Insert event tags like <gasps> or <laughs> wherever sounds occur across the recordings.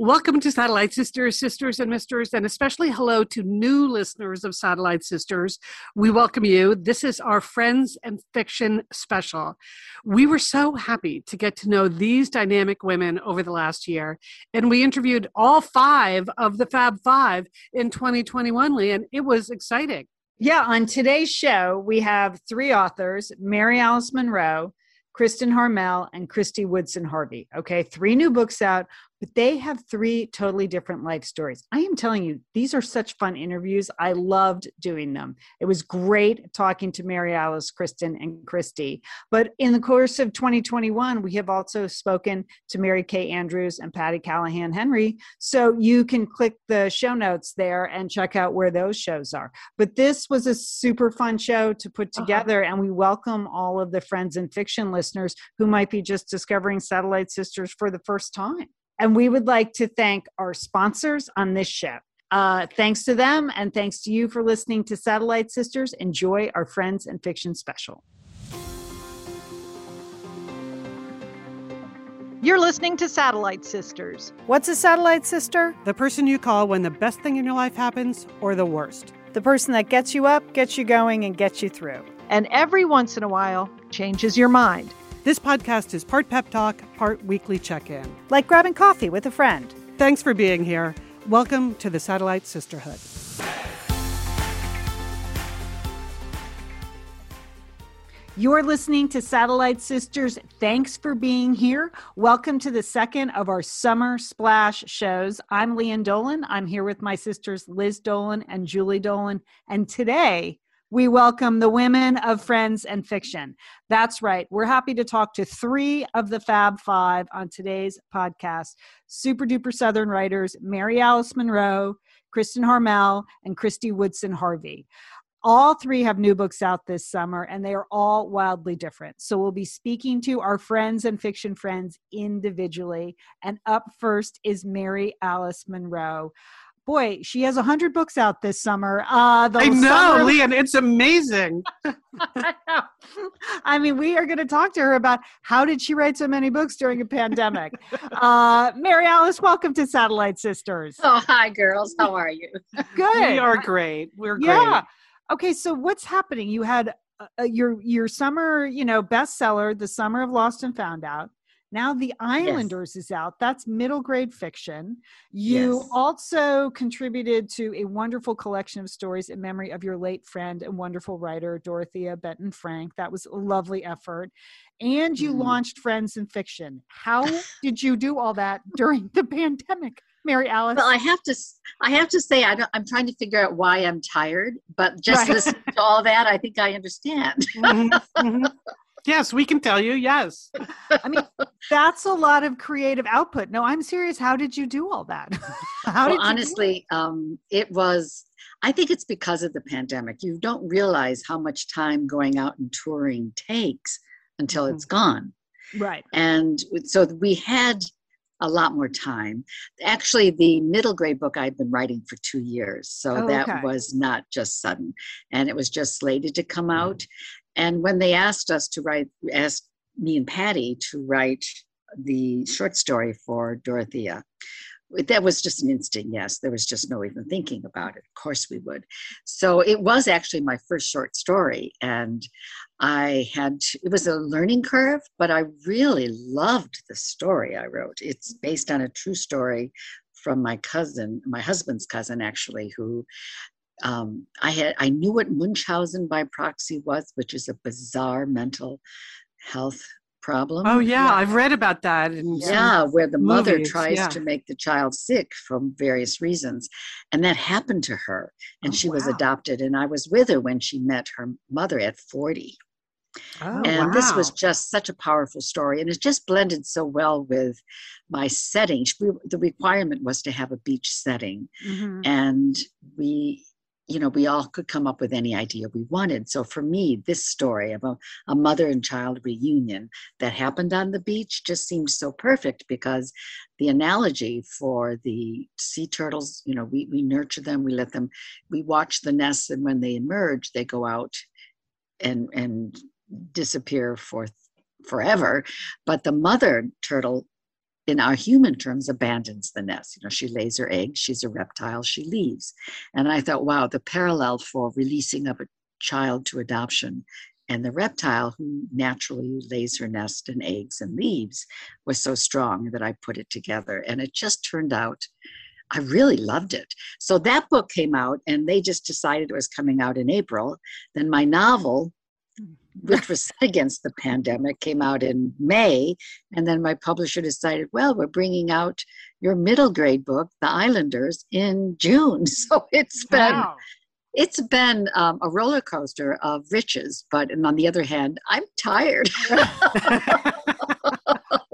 Welcome to Satellite Sisters, Sisters and Misters, and especially hello to new listeners of Satellite Sisters. We welcome you. This is our Friends and Fiction special. We were so happy to get to know these dynamic women over the last year, and we interviewed all five of the Fab Five in 2021, Lee, and it was exciting. Yeah, on today's show, we have three authors Mary Alice Monroe, Kristen Harmel, and Christy Woodson Harvey. Okay, three new books out but they have three totally different life stories. I am telling you, these are such fun interviews. I loved doing them. It was great talking to Mary Alice, Kristen, and Christy. But in the course of 2021, we have also spoken to Mary Kay Andrews and Patty Callahan Henry. So you can click the show notes there and check out where those shows are. But this was a super fun show to put uh-huh. together, uh-huh. and we welcome all of the friends and fiction listeners who might be just discovering Satellite Sisters for the first time. And we would like to thank our sponsors on this show. Uh, thanks to them, and thanks to you for listening to Satellite Sisters. Enjoy our Friends and Fiction special. You're listening to Satellite Sisters. What's a satellite sister? The person you call when the best thing in your life happens or the worst. The person that gets you up, gets you going, and gets you through. And every once in a while, changes your mind. This podcast is part pep talk, part weekly check in. Like grabbing coffee with a friend. Thanks for being here. Welcome to the Satellite Sisterhood. You're listening to Satellite Sisters. Thanks for being here. Welcome to the second of our summer splash shows. I'm Lian Dolan. I'm here with my sisters Liz Dolan and Julie Dolan. And today we welcome the women of Friends and Fiction. That's right. We're happy to talk to three of the Fab Five on today's podcast super duper Southern writers Mary Alice Monroe, Kristen Harmel, and Christy Woodson Harvey. All three have new books out this summer, and they are all wildly different. So, we'll be speaking to our friends and fiction friends individually. And up first is Mary Alice Monroe boy, she has a hundred books out this summer. Uh, I know, summer... Lian, it's amazing. <laughs> <laughs> I mean, we are going to talk to her about how did she write so many books during a pandemic. <laughs> uh, Mary Alice, welcome to Satellite Sisters. Oh, hi, girls. How are you? Good. We are great. We're great. Yeah. Okay, so what's happening? You had uh, your your summer, you know, bestseller, The Summer of Lost and Found Out. Now the Islanders yes. is out. That's middle grade fiction. You yes. also contributed to a wonderful collection of stories in memory of your late friend and wonderful writer Dorothea Benton Frank. That was a lovely effort. And you mm. launched Friends and Fiction. How did you do all that during the pandemic? Mary Alice. Well, I have to, I have to say, I am trying to figure out why I'm tired, but just right. listening to all that, I think I understand. mm-hmm, mm-hmm. <laughs> Yes, we can tell you. Yes. <laughs> I mean, that's a lot of creative output. No, I'm serious. How did you do all that? <laughs> How well, honestly, um, it was. I think it's because of the pandemic. You don't realize how much time going out and touring takes until mm-hmm. it's gone. Right. And so we had a lot more time. Actually, the middle grade book I'd been writing for two years, so oh, that okay. was not just sudden, and it was just slated to come out. And when they asked us to write, asked me and Patty to write the short story for Dorothea, that was just an instant yes. There was just no even thinking about it. Of course we would. So it was actually my first short story. And I had, to, it was a learning curve, but I really loved the story I wrote. It's based on a true story from my cousin, my husband's cousin, actually, who um, I had I knew what Munchausen by proxy was, which is a bizarre mental health problem. Oh yeah, yeah. I've read about that. yeah, where the movies, mother tries yeah. to make the child sick from various reasons, and that happened to her, and oh, she wow. was adopted. And I was with her when she met her mother at forty. Oh, and wow. this was just such a powerful story, and it just blended so well with my setting. The requirement was to have a beach setting, mm-hmm. and we you know, we all could come up with any idea we wanted. So for me, this story of a, a, mother and child reunion that happened on the beach just seemed so perfect because the analogy for the sea turtles, you know, we, we nurture them, we let them, we watch the nests, and when they emerge, they go out and and disappear for forever. But the mother turtle in our human terms, abandons the nest. You know, she lays her eggs, she's a reptile, she leaves. And I thought, wow, the parallel for releasing of a child to adoption and the reptile who naturally lays her nest and eggs and leaves was so strong that I put it together. And it just turned out, I really loved it. So that book came out, and they just decided it was coming out in April. Then my novel, which was set against the pandemic, came out in May. And then my publisher decided, well, we're bringing out your middle grade book, The Islanders, in June. <laughs> So it's been. Wow. It's been um, a roller coaster of riches, but and on the other hand, I'm tired. <laughs>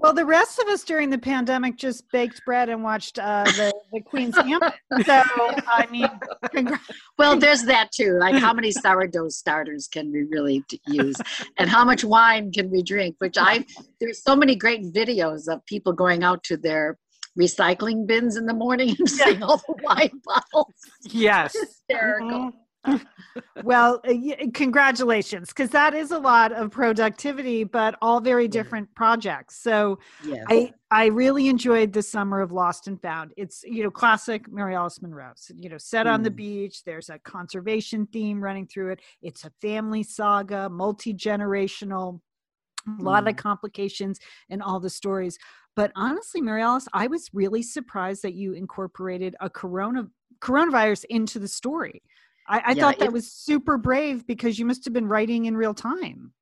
Well, the rest of us during the pandemic just baked bread and watched uh, the, the Queen's Gambit. <laughs> So, I mean, congrats. well, there's that too. Like, how many sourdough starters can we really use, and how much wine can we drink? Which I there's so many great videos of people going out to their recycling bins in the morning and seeing all the wine bottles. Yes, hysterical. Mm-hmm well, uh, congratulations, because that is a lot of productivity, but all very different yeah. projects. So yes. I I really enjoyed the summer of Lost and Found. It's you know classic Mary Alice Monroe. So, you know, set mm. on the mm. beach. There's a conservation theme running through it. It's a family saga, multi generational. A lot mm. of complications in all the stories. But honestly, Mary Alice, I was really surprised that you incorporated a corona coronavirus into the story. I, I yeah, thought that it, was super brave because you must have been writing in real time.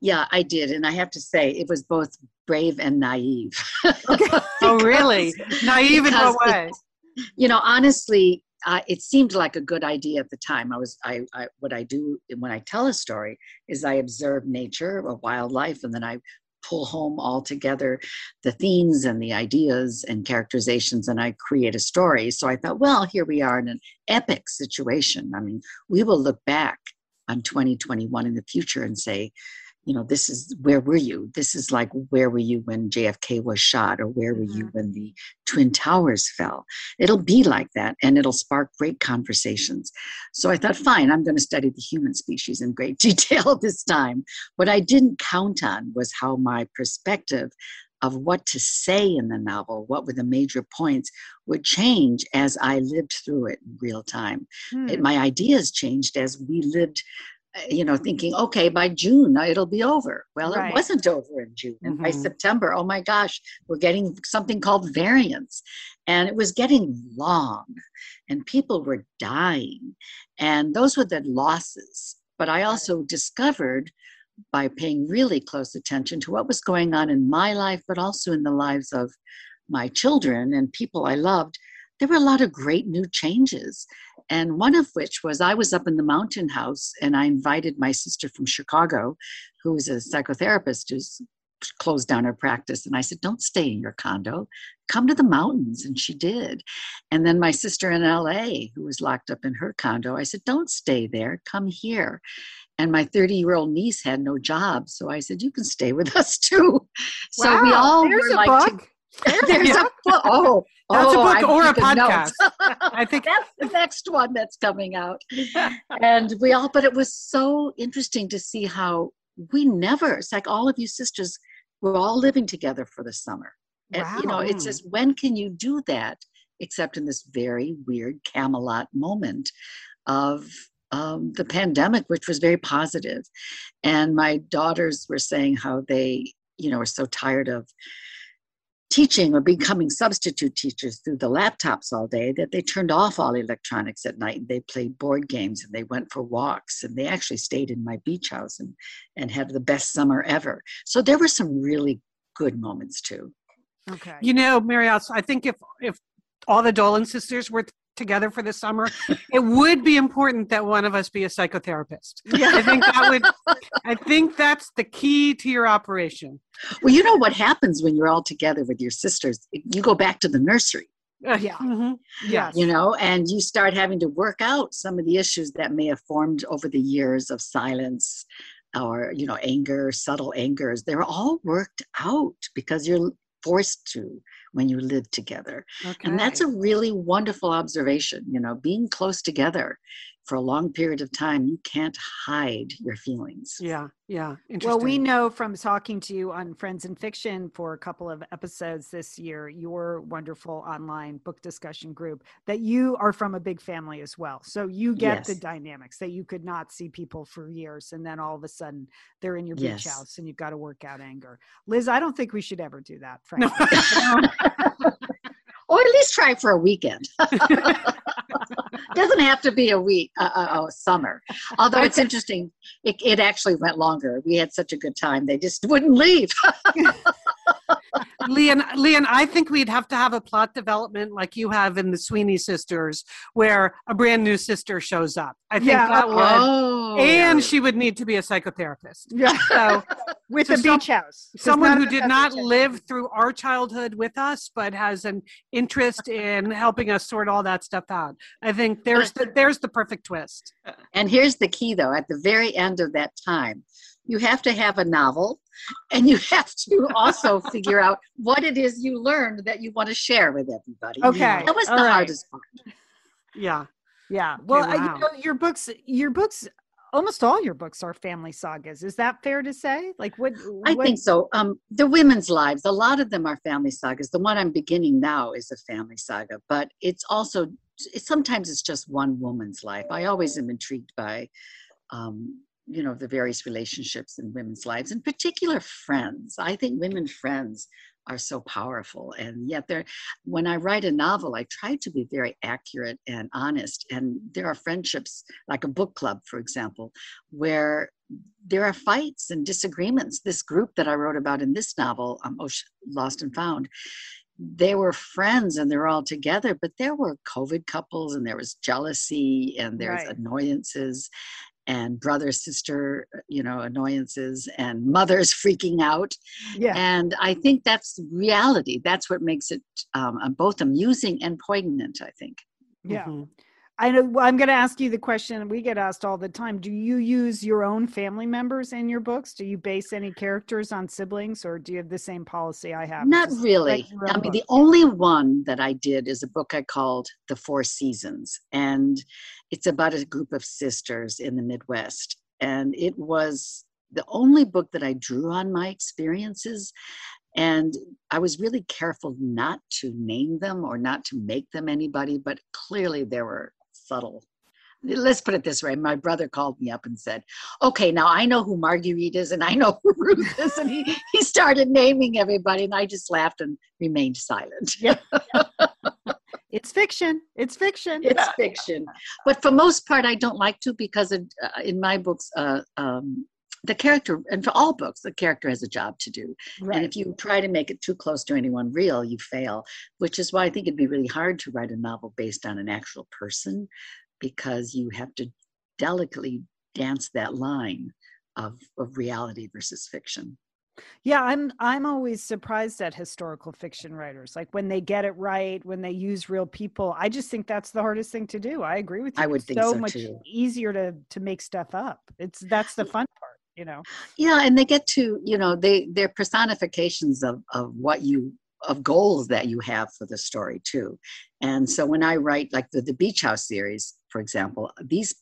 Yeah, I did. And I have to say, it was both brave and naive. Okay. <laughs> oh, really? Naive in what way? It, you know, honestly, uh, it seemed like a good idea at the time. I was, I, I, what I do when I tell a story is I observe nature or wildlife, and then I pull home all together the themes and the ideas and characterizations and I create a story. So I thought, well, here we are in an epic situation. I mean, we will look back on 2021 in the future and say, you know, this is where were you? This is like where were you when JFK was shot, or where were you mm-hmm. when the Twin Towers fell? It'll be like that, and it'll spark great conversations. So I thought, fine, I'm going to study the human species in great <laughs> detail this time. What I didn't count on was how my perspective of what to say in the novel, what were the major points, would change as I lived through it in real time. Hmm. It, my ideas changed as we lived you know, thinking, okay, by June it'll be over. Well, right. it wasn't over in June. And mm-hmm. by September, oh my gosh, we're getting something called variants. And it was getting long, and people were dying. And those were the losses. But I also discovered by paying really close attention to what was going on in my life, but also in the lives of my children and people I loved, there were a lot of great new changes. And one of which was I was up in the mountain house and I invited my sister from Chicago, who is a psychotherapist who's closed down her practice. And I said, Don't stay in your condo, come to the mountains. And she did. And then my sister in LA, who was locked up in her condo, I said, Don't stay there, come here. And my 30 year old niece had no job. So I said, You can stay with us too. So wow, we all were like. There's yeah. a book. <laughs> Oh, that's oh, a book or a podcast. <laughs> I think that's the next one that's coming out. and we all, but it was so interesting to see how we never, it's like all of you sisters, we're all living together for the summer. And, wow. you know, it's just when can you do that except in this very weird Camelot moment of um, the pandemic, which was very positive. And my daughters were saying how they, you know, are so tired of teaching or becoming substitute teachers through the laptops all day that they turned off all electronics at night and they played board games and they went for walks and they actually stayed in my beach house and, and had the best summer ever. So there were some really good moments too. Okay. You know, Mary I think if if all the Dolan sisters were together for the summer, <laughs> it would be important that one of us be a psychotherapist. Yeah. I think that would I think that's the key to your operation. Well, you know what happens when you're all together with your sisters? You go back to the nursery. yeah. Mm-hmm. Yeah. You know, and you start having to work out some of the issues that may have formed over the years of silence or, you know, anger, subtle angers. They're all worked out because you're forced to when you live together. Okay. And that's a really wonderful observation, you know, being close together for a long period of time, you can't hide your feelings. Yeah, yeah. Well, we know from talking to you on Friends and Fiction for a couple of episodes this year, your wonderful online book discussion group, that you are from a big family as well. So you get yes. the dynamics that you could not see people for years, and then all of a sudden they're in your beach house and you've got to work out anger. Liz, I don't think we should ever do that, <laughs> frankly. <laughs> or at least try for a weekend. <laughs> doesn't have to be a week, uh, uh, summer. Although it's interesting, it, it actually went longer. We had such a good time; they just wouldn't leave. <laughs> Lian, Lian, I think we'd have to have a plot development like you have in the Sweeney Sisters, where a brand new sister shows up. I think yeah. that would, oh. and she would need to be a psychotherapist. Yeah, so <laughs> with so a beach house, someone who did not live through our childhood with us, but has an interest in helping us sort all that stuff out. I think there's the there's the perfect twist. And here's the key, though: at the very end of that time, you have to have a novel and you <laughs> have to also figure out what it is you learned that you want to share with everybody. Okay. That was the right. hardest part. Yeah. Yeah. Well, okay, wow. you know, your books, your books, almost all your books are family sagas. Is that fair to say? Like what? what... I think so. Um, the women's lives, a lot of them are family sagas. The one I'm beginning now is a family saga, but it's also, sometimes it's just one woman's life. I always am intrigued by um, you know the various relationships in women's lives in particular friends. I think women friends are so powerful and yet there when i write a novel i try to be very accurate and honest and there are friendships like a book club for example where there are fights and disagreements. This group that i wrote about in this novel um, lost and found they were friends and they're all together but there were covid couples and there was jealousy and there's right. annoyances and brother sister you know annoyances and mothers freaking out. Yeah. And i think that's reality. That's what makes it um, both amusing and poignant i think. Yeah. Mm-hmm. I know I'm going to ask you the question we get asked all the time. Do you use your own family members in your books? Do you base any characters on siblings or do you have the same policy I have? Not really. I mean, book? the only one that I did is a book I called The Four Seasons. And it's about a group of sisters in the Midwest. And it was the only book that I drew on my experiences. And I was really careful not to name them or not to make them anybody, but clearly there were subtle. Let's put it this way. My brother called me up and said, Okay, now I know who Marguerite is and I know <laughs> who Ruth is. And he, he started naming everybody, and I just laughed and remained silent. <laughs> Yeah. it's fiction. It's fiction. It's fiction. But for most part, I don't like to because in, uh, in my books, uh, um, the character, and for all books, the character has a job to do. Right. And if you try to make it too close to anyone real, you fail, which is why I think it'd be really hard to write a novel based on an actual person because you have to delicately dance that line of, of reality versus fiction. Yeah, I'm I'm always surprised at historical fiction writers. Like when they get it right, when they use real people. I just think that's the hardest thing to do. I agree with you. I would it's think so, so much too. easier to to make stuff up. It's that's the fun part you know? Yeah and they get to you know they they're personifications of of what you of goals that you have for the story too. And so when i write like the, the beach house series for example these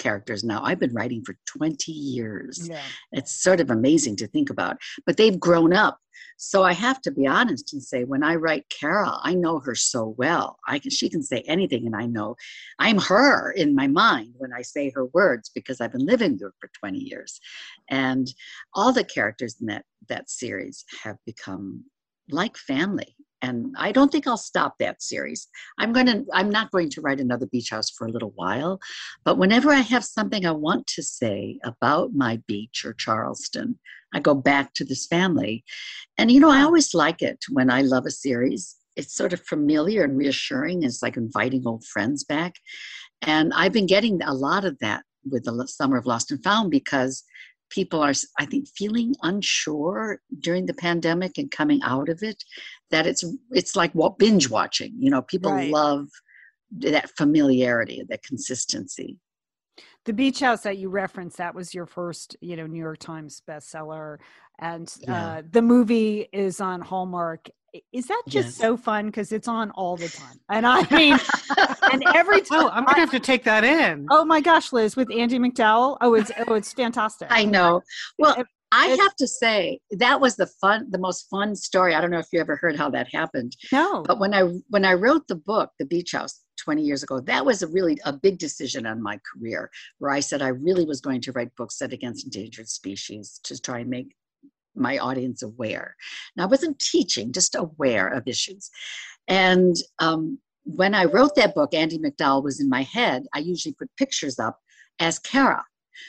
characters now i've been writing for 20 years yeah. it's sort of amazing to think about but they've grown up so I have to be honest and say, when I write Carol, I know her so well. I can, she can say anything, and I know I'm her in my mind when I say her words because I've been living with her for 20 years. And all the characters in that that series have become like family and i don't think i'll stop that series. I'm going to i'm not going to write another beach house for a little while but whenever i have something i want to say about my beach or charleston i go back to this family. And you know i always like it when i love a series. It's sort of familiar and reassuring. It's like inviting old friends back. And i've been getting a lot of that with the summer of lost and found because people are, I think, feeling unsure during the pandemic and coming out of it. That it's it's like what binge watching. You know, people right. love that familiarity, that consistency. The Beach House that you referenced, that was your first, you know, New York Times bestseller. And yeah. uh, the movie is on Hallmark. Is that just yes. so fun? Because it's on all the time. And I mean, and every time. <laughs> Oh, I'm going to have to take that in. Oh my gosh, Liz, with Andie MacDowell Oh, it's, oh, it's fantastic. I know. Well, I have to say that was the fun, the most fun story. I don't know if you ever heard how that happened. No. But when I when I wrote the book, The Beach House, 20 years ago, that was a really a big decision on my career, where I said I really was going to write books set against endangered species to try and make my audience aware. Now I wasn't teaching, just aware of issues. And um, when I wrote that book, Andie MacDowell was in my head. I usually put pictures up as Cara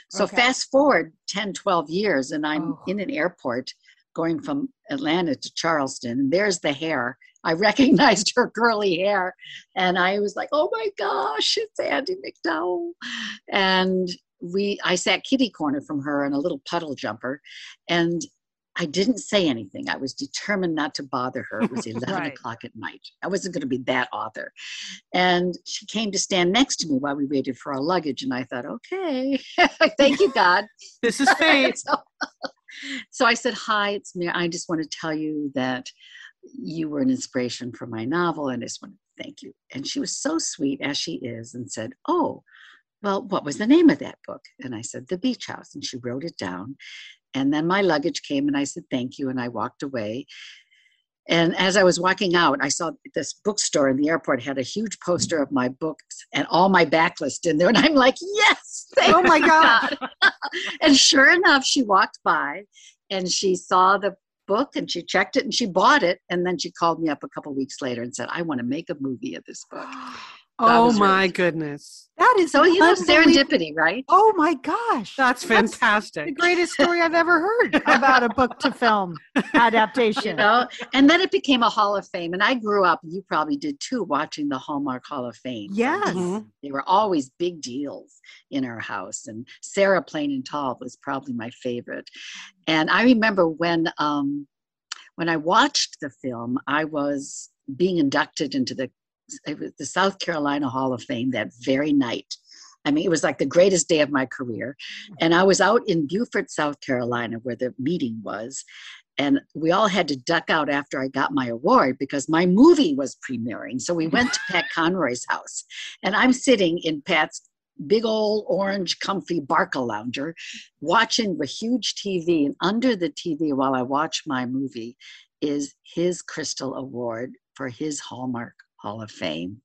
so okay. fast forward 10, 12 years, and I'm oh. in an airport going from Atlanta to Charleston, and there's the hair. I <laughs> recognized her curly hair, and I was like, "Oh my gosh, it's Andie MacDowell. And we, I sat kitty corner from her in a little puddle jumper, and I didn't say anything. I was determined not to bother her. It was <laughs> 11 right. o'clock at night. I wasn't going to be that author. And she came to stand next to me while we waited for our luggage. And I thought, okay, <laughs> thank you, God. <laughs> this is fate. so, so, I said, Hi, it's me. I just want to tell you that you were an inspiration for my novel. And I just want to thank you. And she was so sweet, as she is, and said, Oh, well, what was the name of that book? And I said, The Beach House. And she wrote it down. And then my luggage came and I said, thank you. And I walked away. And as I was walking out, I saw this bookstore in the airport had a huge poster of my books and all my backlist in there. And I'm like, yes, oh my God. <laughs> And sure enough, she walked by and she saw the book and she checked it and she bought it. And then she called me up a couple weeks later and said, I want to make a movie of this book. <gasps> <gasps> <gasps> oh my goodness. That is so you know serendipity, right? Oh my gosh. That's fantastic. That's the greatest story I've ever heard about a book to film <laughs> adaptation. You know, and then it became a Hall of Fame. And I grew up, you probably did too, watching the Hallmark Hall of Fame. Yes. Mm-hmm. They were always big deals in our house. And Sarah Plain and Tall was probably my favorite. And I remember when um when I watched the film, I was being inducted into the the South Carolina Hall of Fame that very night. I mean, it was like the greatest day of my career. And I was out in Beaufort, South Carolina, where the meeting was. And we all had to duck out after I got my award because my movie was premiering. So we went to <laughs> Pat Conroy's house. And I'm sitting in Pat's big old orange comfy Barca lounger watching the huge TV. And under the TV, while I watch my movie, is his Crystal Award for his Hallmark Hall of Fame.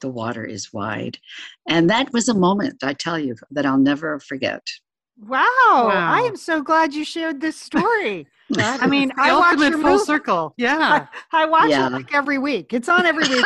The water is wide. And that was a moment, I tell you, that I'll never forget. Wow. wow. I am so glad you shared this story. <laughs> I mean, <laughs> I watch your full movie. circle. Yeah. I, I watch yeah. it like every week. It's on every week.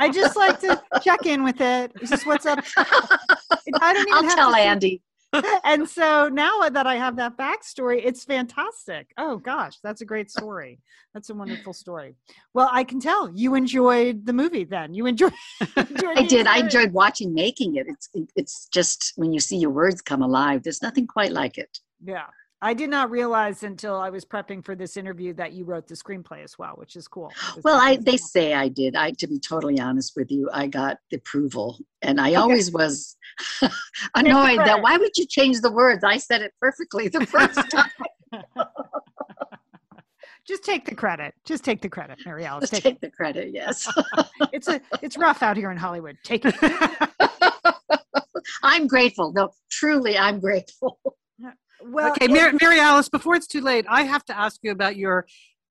I just like to check in with it. It's just what's up. <laughs> I don't even I'll tell Andie. <laughs> and so now that I have that backstory, it's fantastic. Oh gosh, that's a great story. That's a wonderful story. Well, I can tell you enjoyed the movie. Then you enjoyed. <laughs> enjoyed I did. I enjoyed watching making it. It's it's just when you see your words come alive. There's nothing quite like it. Yeah. I did not realize until I was prepping for this interview that you wrote the screenplay as well, which is cool. Well, I they say I did. I to be totally honest with you, I got the approval, and I okay. always was <laughs> annoyed that why would you change the words? I said it perfectly the first <laughs> time. <laughs> Just take the credit. Just take the credit, Marielle. Alice. Take, take the credit. Yes. it's a it's rough out here in Hollywood. Take it. I'm grateful. No, truly, I'm grateful. Well, okay, Mary, Mary Alice, before it's too late, I have to ask you about your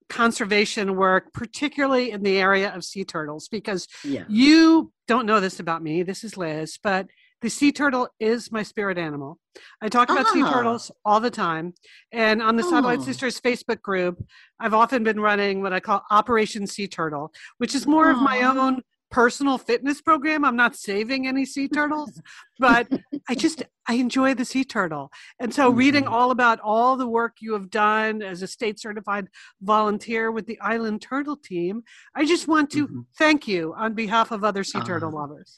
conservation work, particularly in the area of sea turtles, because yeah. you don't know this about me. This is Liz, but the sea turtle is my spirit animal. I talk about sea ah. turtles all the time. And on the oh. Satellite Sisters Facebook group, I've often been running what I call Operation Sea Turtle, which is more of my own personal fitness program. I'm not saving any sea turtles, but I just I enjoy the sea turtle. And so mm-hmm. reading all about all the work you have done as a state certified volunteer with the Island Turtle team, I just want to mm-hmm. thank you on behalf of other sea turtle uh, lovers.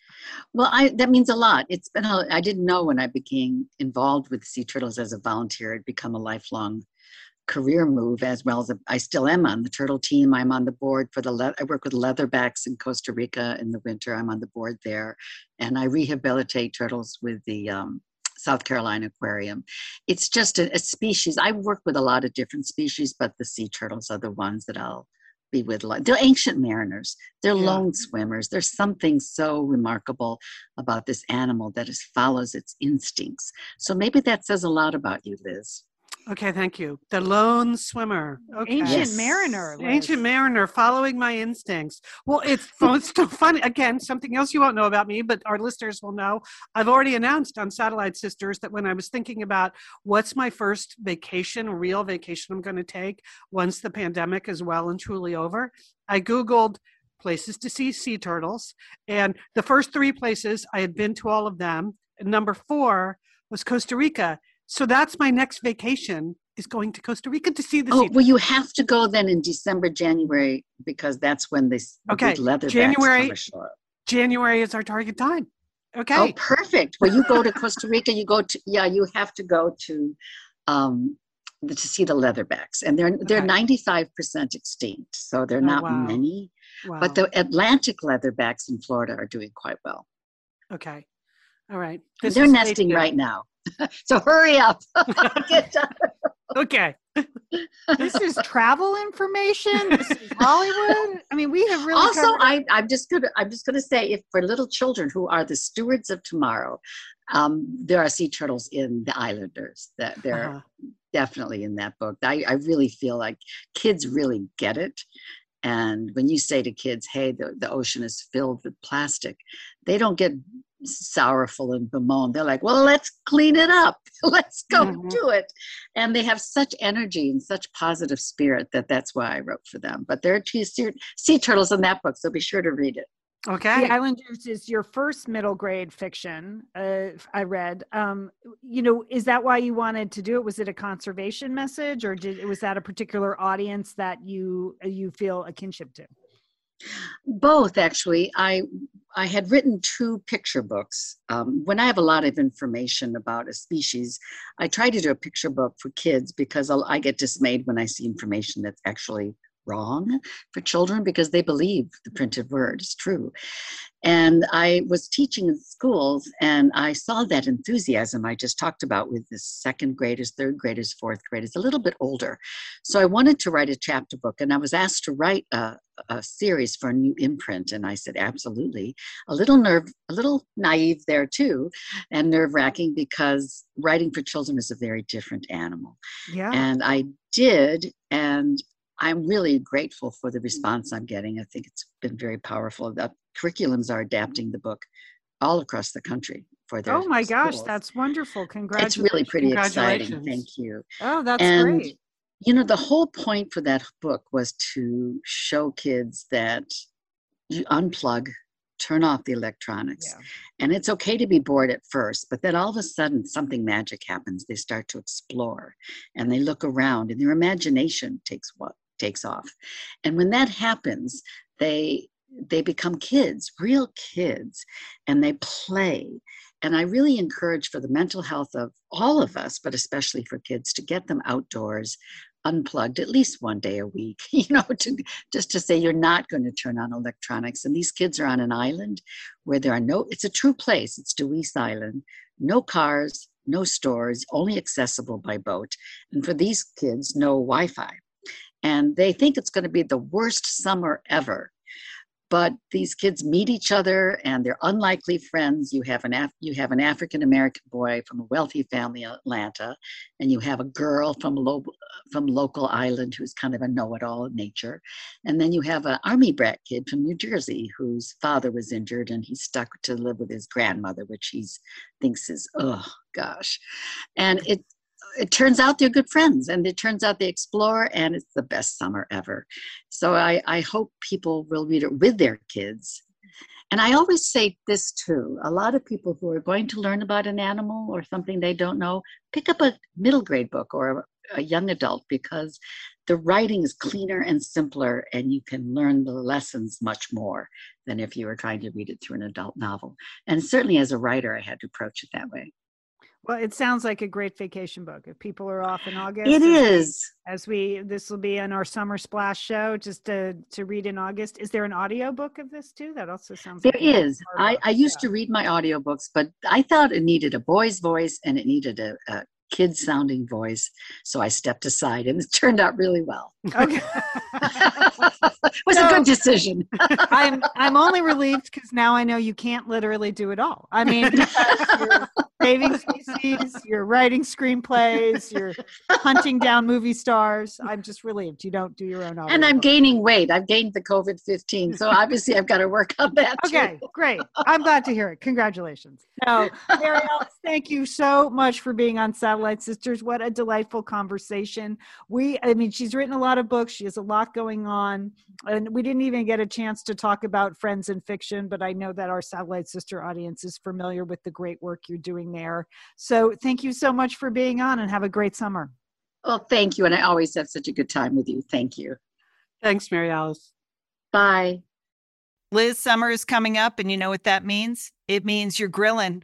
Well, I that means a lot. It's been a, I didn't know when I became involved with sea turtles as a volunteer, it'd become a lifelong career move as well as a, I still am on the turtle team. I'm on the board for the le- I work with leatherbacks in Costa Rica in the winter. I'm on the board there, and I rehabilitate turtles with the um, South Carolina Aquarium. It's just a, a, species. I work with a lot of different species, but the sea turtles are the ones that I'll be with. They're ancient mariners. They're yeah. lone swimmers. There's something so remarkable about this animal that is, follows its instincts. So maybe that says a lot about you, Liz. Okay, thank you. The lone swimmer. Okay. Ancient yes. mariner. Liz. Ancient mariner, following my instincts. Well, it's, it's still funny. Again, something else you won't know about me, but our listeners will know. I've already announced on Satellite Sisters that when I was thinking about what's my first vacation, real vacation I'm going to take once the pandemic is well and truly over, I Googled places to see sea turtles. And the first three places, I had been to all of them. And number four was Costa Rica. So that's my next vacation is going to Costa Rica to see the. Oh, well, you have to go then in December, January, because that's when this okay leather January. January is our target time. Okay. Oh, perfect. Well, you go to Costa Rica. You go to yeah. You have to go to um, to see the leatherbacks, and they're they're ninety five percent extinct, so they're oh, not wow. many. Wow. But the Atlantic leatherbacks in Florida are doing quite well. Okay. All right. This they're nesting right now. <laughs> so hurry up. <laughs> okay. this is travel information. This is Hollywood. I mean, we have really also. I, I'm just gonna. I'm just gonna say, if for little children who are the stewards of tomorrow, um, there are sea turtles in the Islanders. That they're uh-huh. definitely in that book. I, I really feel like kids really get it. And when you say to kids, "Hey, the, the ocean is filled with plastic," they don't get sorrowful and bemoan. They're like, well, let's clean it up. <laughs> let's go mm-hmm. do it. And they have such energy and such positive spirit that that's why I wrote for them. But there are two sea, sea turtles in that book, so be sure to read it. Okay. The Islanders is your first middle grade fiction. Uh, I read. Um, you know, is that why you wanted to do it? Was it a conservation message, or did was that a particular audience that you you feel a kinship to? Both, actually. I I had written two picture books. Um, when I have a lot of information about a species, I try to do a picture book for kids because I'll, I get dismayed when I see information that's actually wrong for children because they believe the printed word is true. And I was teaching in schools and I saw that enthusiasm I just talked about with the second graders, third graders, fourth graders, a little bit older. So I wanted to write a chapter book and I was asked to write a, a series for a new imprint. And I said, absolutely. A little nerve, a little naive there too, and nerve wracking because writing for children is a very different animal. Yeah. And I did. And I'm really grateful for the response I'm getting. I think it's been very powerful. The curriculums are adapting the book all across the country for their. Oh my schools. gosh, that's wonderful! Congratulations! It's really pretty exciting. Thank you. Oh, that's and, great. You know, the whole point for that book was to show kids that you unplug, turn off the electronics. Yeah. And it's okay to be bored at first, but then all of a sudden something magic happens. They start to explore and they look around and their imagination takes what takes off. And when that happens, they they become kids, real kids, and they play. And I really encourage for the mental health of all of us, but especially for kids, to get them outdoors, unplugged at least one day a week, <laughs> you know, to just to say you're not going to turn on electronics. And these kids are on an island where there are no, it's a true place, it's Dewees Island, no cars, no stores, only accessible by boat. And for these kids, no Wi Fi and they think it's going to be the worst summer ever. But these kids meet each other and they're unlikely friends. You have an Af- you have an african american boy from a wealthy family in atlanta and you have a girl from lo- from local island who's kind of a know-it-all in nature. And then you have an army brat kid from new jersey whose father was injured and he's stuck to live with his grandmother which he thinks is oh gosh. And it it turns out they're good friends and it turns out they explore and it's the best summer ever so i, I hope people will read it with their kids And I always say this too a lot of people who are going to learn about an animal or something they don't know, pick up a middle grade book or a young adult because the writing is cleaner and simpler and you can learn the lessons much more than if you were trying to read it through an adult novel. And certainly as a writer, I had to approach it that way. Well, it sounds like a great vacation book. If people are off in August, it is. As we, this will be on our summer splash show, just to to read in August. Is there an audio book of this too? That also sounds. There like is. I I used to read my audiobooks, but I thought it needed a boy's voice and it needed a, a kid sounding voice. So I stepped aside and <laughs> it turned out really well. Okay. it <laughs> <laughs> was so, a good decision. I'm I'm only relieved because now I know you can't literally do it all. I mean, saving species, you're writing screenplays, you're hunting down movie stars. I'm just relieved you don't do your own. And I'm gaining weight. I've gained the COVID 15. So obviously I've got to work on that. Okay, too. great. I'm glad to hear it. Congratulations. No, Mary Alice, thank you so much for being on Satellite Sisters. What a delightful conversation. We, I mean, she's written a lot of books. She has a lot going on. And we didn't even get a chance to talk about Friends and Fiction, but I know that our Satellite Sister audience is familiar with the great work you're doing there. So thank you so much for being on and have a great summer. Well, thank you. And I always have such a good time with you. Thank you. Thanks, Mary Alice. Bye. Liz, summer is coming up, and you know what that means? It means you're grilling.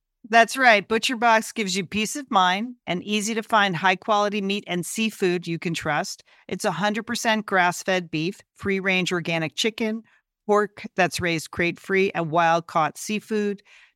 That's right. ButcherBox gives you peace of mind and easy to find high quality meat and seafood you can trust. It's 100% grass fed beef, free range organic chicken, pork that's raised crate free, and wild caught seafood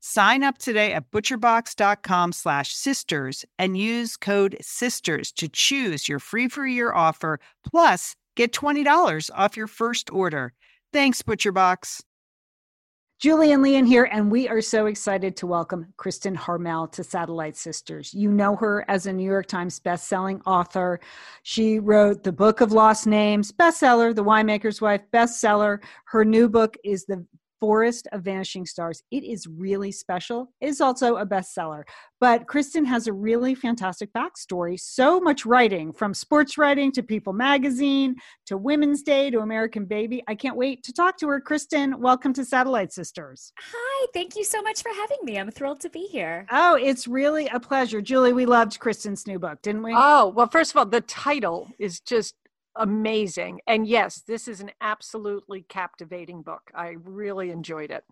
Sign up today at butcherbox.com slash sisters and use code SISTERS to choose your free for year offer, plus get $20 off your first order. Thanks, ButcherBox. Julie and Lian here, and we are so excited to welcome Kristen Harmel to Satellite Sisters. You know her as a New York Times bestselling author. She wrote The Book of Lost Names, bestseller, The Winemaker's Wife, bestseller. Her new book is The Forest of Vanishing Stars. It is really special. It is also a bestseller. But Kristen has a really fantastic backstory. So much writing from sports writing to People Magazine to Women's Day to American Baby. I can't wait to talk to her. Kristen, welcome to Satellite Sisters. Hi, thank you so much for having me. I'm thrilled to be here. Oh, it's really a pleasure. Julie, we loved Kristen's new book, didn't we? Oh, well, first of all, the title is just amazing. And yes, this is an absolutely captivating book. I really enjoyed it.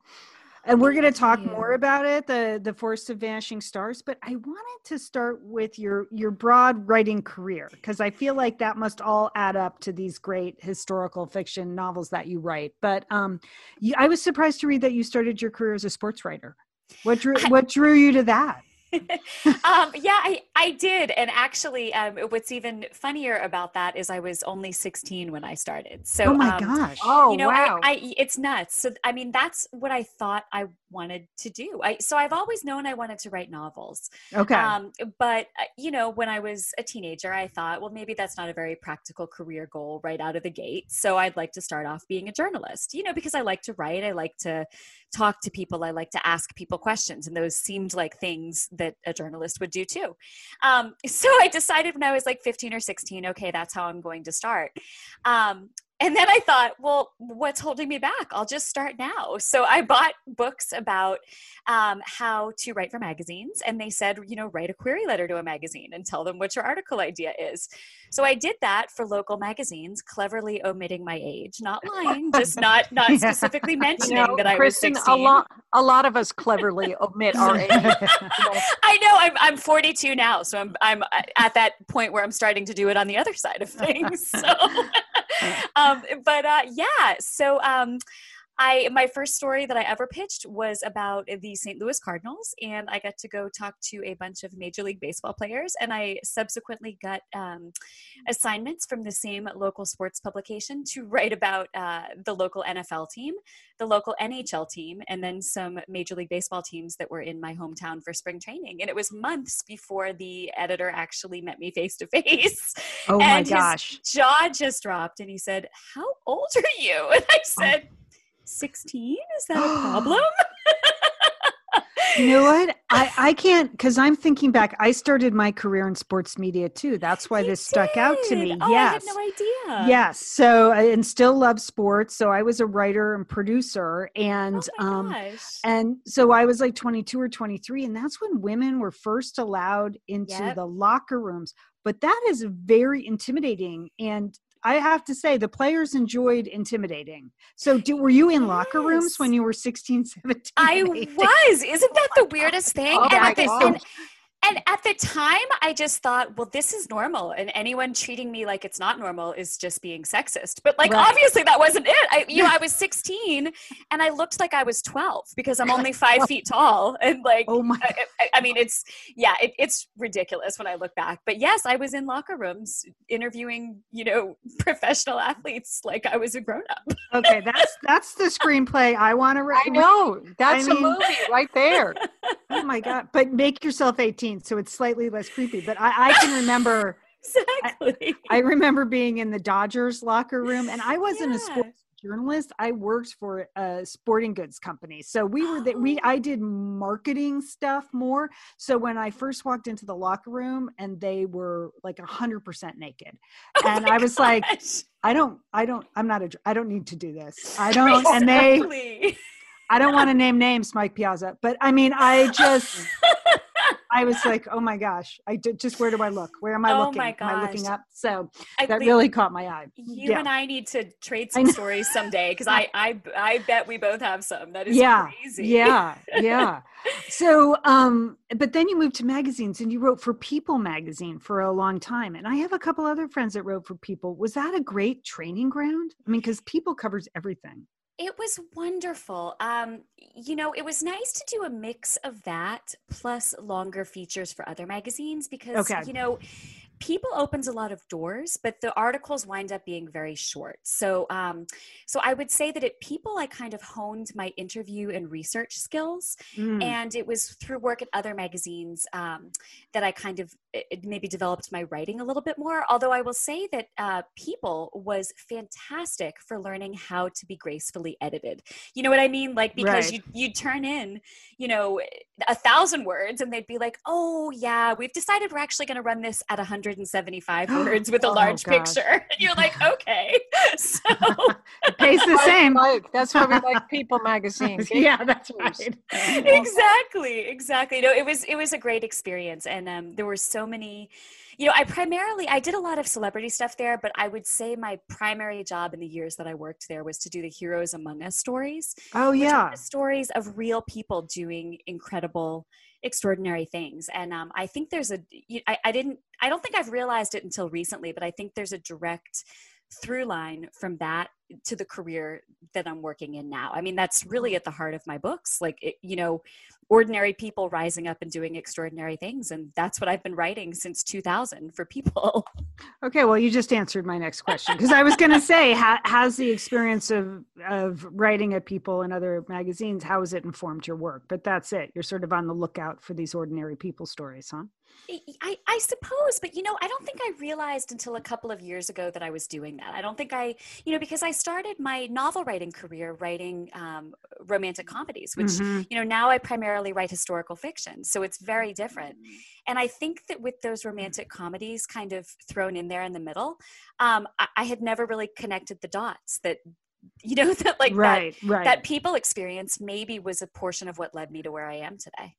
And we're going to talk more about it, the the Forest of Vanishing Stars. But I wanted to start with your your broad writing career because I feel like that must all add up to these great historical fiction novels that you write. But um, you, I was surprised to read that you started your career as a sports writer. What drew what drew you to that? <laughs> um, yeah, I, I did. And actually, um, what's even funnier about that is I was only 16 when I started. So, oh my um, gosh. Oh, you know, wow. I, I, it's nuts. So, I mean, that's what I thought I wanted to do. I, so I've always known I wanted to write novels. Okay. Um, but, uh, you know, when I was a teenager, I thought, well, maybe that's not a very practical career goal right out of the gate. So I'd like to start off being a journalist, you know, because I like to write. I like to talk to people. I like to ask people questions. And those seemed like things that a journalist would do too. Um, so I decided when I was like 15 or 16, okay, that's how I'm going to start. Um, and then I thought, well, what's holding me back? I'll just start now. So I bought books about um, how to write for magazines, and they said, you know, write a query letter to a magazine and tell them what your article idea is. So I did that for local magazines, cleverly omitting my age, not lying, just <laughs> not not specifically mentioning you know, that I Kristen, was 16. A lot, a lot of us cleverly omit our <laughs> age. I know. I'm I'm 42 now, so I'm I'm at that point where I'm starting to do it on the other side of things. So <laughs> <laughs> um, but uh, yeah, so um, I my first story that I ever pitched was about the St. Louis Cardinals, and I got to go talk to a bunch of Major League Baseball players, and I subsequently got um, assignments from the same local sports publication to write about uh, the local NFL team, the local NHL team, and then some Major League Baseball teams that were in my hometown for spring training. And it was months before the editor actually met me face to <laughs> face. Oh my gosh! jaw just dropped, and he said, "How old are you?" <laughs> And I oh. said. Oh 16? Is that a <gasps> problem? you know what? I, <laughs> I can't because I'm thinking back. I started my career in sports media too. That's why you this did. stuck out to me. Oh, yes. I had no idea. Yes. So and still love sports. So I was a writer and producer, and oh um, and so I was like 22 or 23, and that's when women were first allowed into yep. the locker rooms. But that is very intimidating, and I have to say the players enjoyed intimidating. So do, were you in yes. locker rooms when you were 16, 17? I was. Isn't that the oh weirdest thing? Oh and, and, and at the time, I just thought, well, this is normal, and anyone treating me like it's not normal is just being sexist. But like, right. obviously, that wasn't it. I, you know, I <laughs> was 16, and I looked like I was 12 because I'm only five feet tall, and like, oh my! I, I mean, it's yeah, it, it's ridiculous when I look back. But yes, I was in locker rooms interviewing, you know, <laughs> professional athletes like I was a grown up. okay, that's that's the screenplay I want to. <laughs> Re- I know that's I mean, a movie right there. oh my god! But make yourself 18 so it's slightly less creepy. But I, I can remember <laughs> exactly. I, I, remember being in the Dodgers locker room, and I wasn't yeah. a sports journalist. I worked for a sporting goods company, so we were that we oh. I did marketing stuff more. So when I first walked into the locker room, and they were like a hundred percent naked, <laughs> oh and I was gosh. like, I don't, I don't, I'm not a, I don't need to do this. I <laughs> don't, exactly. and they. I don't want to name names, Mike Piazza, but I mean, I just I was like, oh my gosh, I did, just where do I look? Where am I oh looking? My gosh. Am I looking up? So I that really caught my eye. You yeah. and I need to trade some stories someday because I, I I bet we both have some. That is yeah, crazy. Yeah, yeah. <laughs> so, um, but then you moved to magazines and you wrote for People magazine for a long time. And I have a couple other friends that wrote for People. Was that a great training ground? I mean, because People covers everything. It was wonderful. Um, you know, it was nice to do a mix of that plus longer features for other magazines because, okay. you know, people opens a lot of doors but the articles wind up being very short so um, so i would say that at people i kind of honed my interview and research skills mm. and it was through work at other magazines um, that i kind of maybe developed my writing a little bit more although i will say that uh, people was fantastic for learning how to be gracefully edited you know what i mean like because right. you you turn in you know a thousand words and they'd be like oh yeah we've decided we're actually going to run this at a 100 175 <gasps> words with a oh, large picture. <laughs> And you're like, okay. <laughs> So <laughs> it pays the same. Like, that's why we like People magazine. yeah, that's right. exactly. Exactly. No, it was it was a great experience. And um, there were so many you know i primarily i did a lot of celebrity stuff there but i would say my primary job in the years that i worked there was to do the heroes among us stories oh yeah stories of real people doing incredible extraordinary things. And um, i think there's a I, I didn't i don't think i've realized it until recently but i think there's a direct through line from that to the career that i'm working in now. I mean that's really mm-hmm. at the heart of my books like it, you know ordinary people rising up and doing extraordinary things and that's what i've been writing since 2000 for people. <laughs> Okay well you just answered my next question because i was going to say ha- has the experience of of writing at people and other magazines how has it informed your work? But that's it you're sort of on the lookout for these ordinary people stories huh? I, I suppose, but you know, I don't think I realized until a couple of years ago that I was doing that. I don't think I, you know, because I, started my novel writing career writing um, romantic comedies, which mm-hmm. you know now I primarily write historical fiction, so it's very different. And I think that with those romantic comedies kind of thrown in there in the middle, um, I, I had never really connected the dots that you know <laughs> that like right, that, right. that people experience maybe was a portion of what led me to where I am today.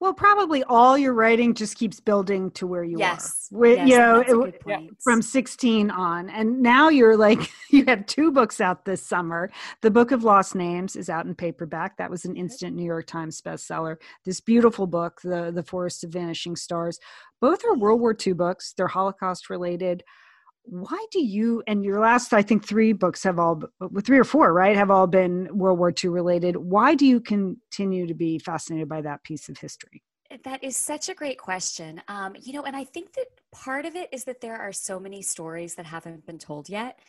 Well, probably all your writing just keeps building to where you yes. are. With, yes, you know, it, from 16 on. And now you're like, <laughs> you have two books out this summer. The Book of Lost Names is out in paperback. That was an instant New York Times bestseller. This beautiful book, The, the Forest of Vanishing Stars. Both are World War II books, they're Holocaust related why do you and your last i think three books have all three or four right have all been world war ii related. Why do you continue to be fascinated by that piece of history? That is such a great question. Um, you know and i think that part of it is that there are so many stories that haven't been told yet.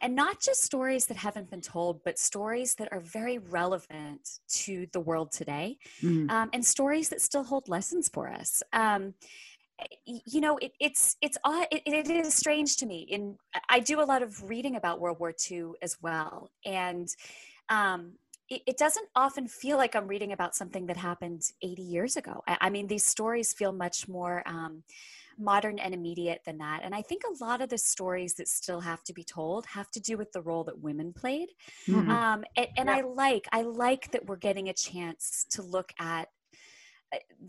And not just stories that haven't been told but stories that are very relevant to the world today mm. um, and stories that still hold lessons for us. Um, you know it, it's it's it, it is strange to me in i do a lot of reading about world war ii as well and um, it, it, doesn't often feel like i'm reading about something that happened 80 years ago i, I mean these stories feel much more um, modern and immediate than that and i think a lot of the stories that still have to be told have to do with the role that women played mm-hmm. um, and, and yeah. i like i like that we're getting a chance to look at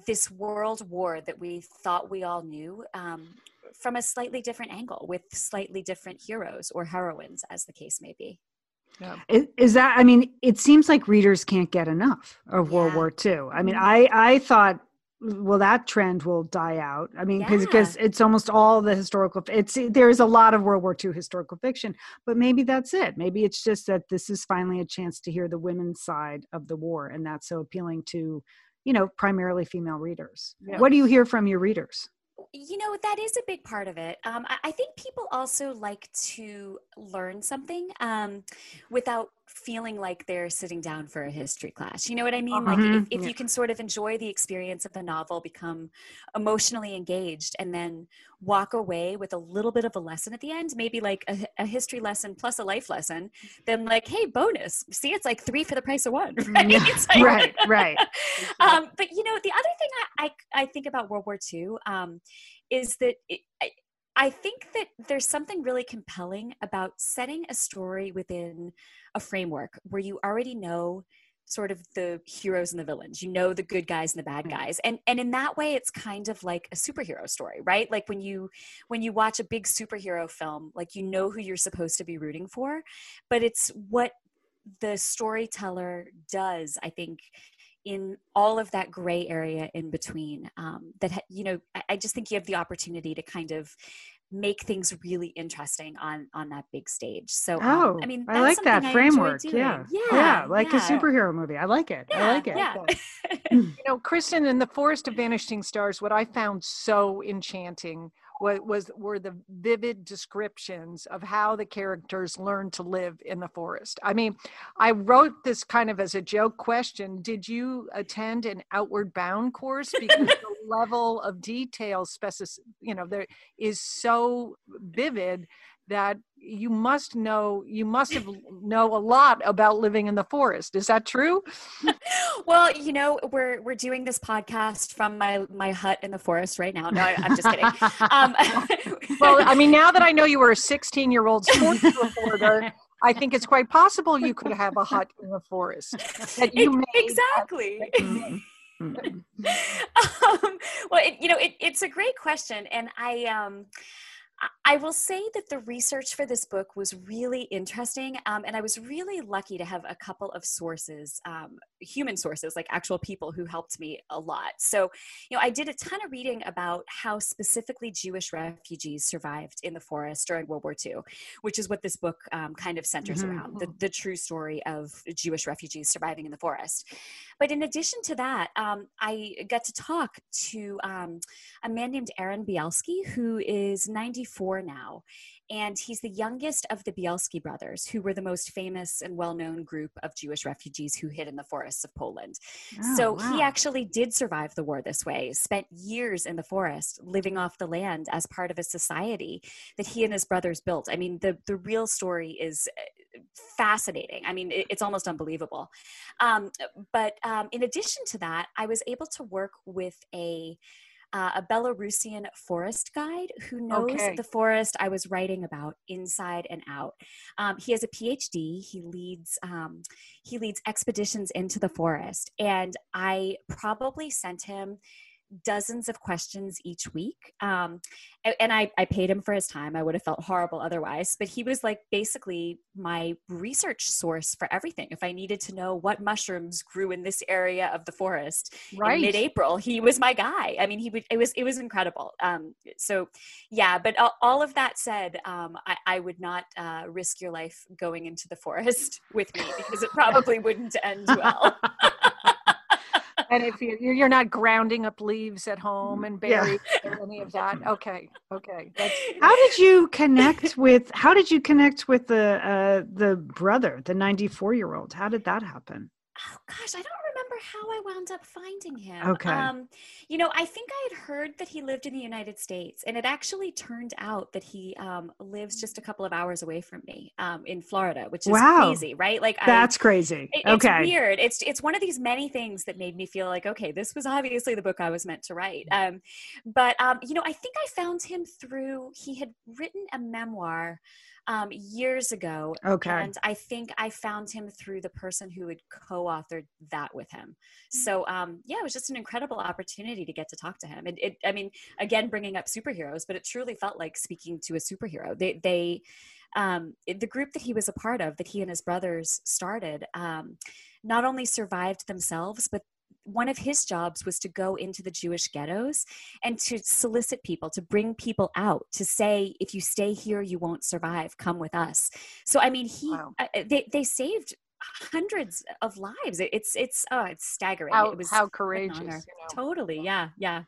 this world war that we thought we all knew um, from a slightly different angle with slightly different heroes or heroines, as the case may be. Yeah. Is that? I mean, it seems like readers can't get enough of World War II. I mean, mm-hmm. I I thought, well, that trend will die out. I mean, because yeah. it's almost all the historical. It's there is a lot of World War II historical fiction, but maybe that's it. Maybe it's just that this is finally a chance to hear the women's side of the war, and that's so appealing to you know primarily female readers. Yeah. what do you hear from your readers? You know that is a big part of it. Um, I, I, think people also like to learn something um, without feeling like they're sitting down for a history class. You know what I mean? Like if, if, you can sort of enjoy the experience of the novel, become emotionally engaged, and then walk away with a little bit of a lesson at the end, maybe like a, a history lesson plus a life lesson, then like, hey, bonus. See, it's like three for the price of one. <laughs> Right, yeah. like, right. right. <laughs> um, but you know, the other thing I, I, I think about World War II um, is that it, I think that there's something really compelling about setting a story within a framework where you already know sort of the heroes and the villains. You know the good guys and the bad mm-hmm. guys. And and in that way it's kind of like a superhero story right? Like when you when you watch a big superhero film like you know who you're supposed to be rooting for but it's what the storyteller does i think in all of that gray area in between um, that you know I, just think you have the opportunity to kind of make things really interesting on on that big stage. So um, oh um, i mean i like that I framework yeah. yeah yeah like yeah. a superhero movie. I like it. Yeah, i like it. yeah. <laughs> you know kristen in the forest of vanishing stars what i found so enchanting was, was were the vivid descriptions of how the characters learned to live in the forest. I mean, I wrote this kind of as a joke question. Did you attend an outward bound course because <laughs> the level of detail specific, you know, there is so vivid that you must know you must have know a lot about living in the forest is that true <laughs> well you know we're we're doing this podcast from my my hut in the forest right now no I, am just kidding um, <laughs> well i mean now that i know you were a 16 year old sports reporter I think it's quite possible you could have a hut in the forest that you exactly. <laughs> Mm-hmm. um, well, it, you know, it, it's a great question, and I um, I will say that the research for this book was really interesting, um, and I was really lucky to have a couple of sources, um, human sources, like actual people who helped me a lot. So, you know, I did a ton of reading about how specifically Jewish refugees survived in the forest during World War II, which is what this book um, kind of centers mm-hmm. around the, the true story of Jewish refugees surviving in the forest. But in addition to that, um, I got to talk to um, a man named Aaron Bielski, who is 94 44 now and he's the youngest of the Bielski brothers, who were the most famous and well known group of Jewish refugees who hid in the forests of Poland. Oh, so wow. he actually did survive the war this way, spent years in the forest, living off the land as part of a society that he and his brothers built. I mean, the, the real story is uh, fascinating. I mean, it, it's almost unbelievable. Um, but um, in addition to that, I was able to work with a uh, a Belarusian forest guide who knows okay. the forest I was writing about inside and out. Um, he has a PhD. He leads um, he leads expeditions into the forest, and I probably sent him dozens of questions each week. Um, and I, I paid him for his time. I would have felt horrible otherwise. But he was like basically my research source for everything. If I needed to know what mushrooms grew in this area of the forest right. in mid-April, he was my guy. I mean, he would. It was it was incredible. Um, so, yeah. But all, all of that said, um, I, I, would not uh, risk your life going into the forest <laughs> with me because it probably wouldn't end well. <laughs> and if you're, you're not grounding up leaves at home and burying yeah. any of that, <laughs> okay, okay. That's, how did you connect with? How did you connect with the uh, the brother, the 94 year old? How did that happen? Oh gosh, I don't how I wound up finding him. Okay. Um, you know, I think I had heard that he lived in the United States, and it actually turned out that he um, lives just a couple of hours away from me um, in Florida, which is wow. crazy, right? Like that's I, crazy. It, okay. It's weird. It's it's one of these many things that made me feel like, okay, this was obviously the book I was meant to write. Um, but um, you know, I think I found him through. He had written a memoir um, years ago. Okay. And I think I found him through the person who had co authored that with him. So, um, yeah, it was just an incredible opportunity to get to talk to him. And it, I mean, again, bringing up superheroes, but it truly felt like speaking to a superhero. They, they, um, the group that he was a part of, that he and his brothers started, um, not only survived themselves, but one of his jobs was to go into the Jewish ghettos and to solicit people, to bring people out, to say, if you stay here, you won't survive. Come with us. So, I mean, he, wow. uh, they, they saved hundreds of lives. It's, it's, oh, it's staggering. How, it was how courageous. You know? Totally. Yeah. Yeah.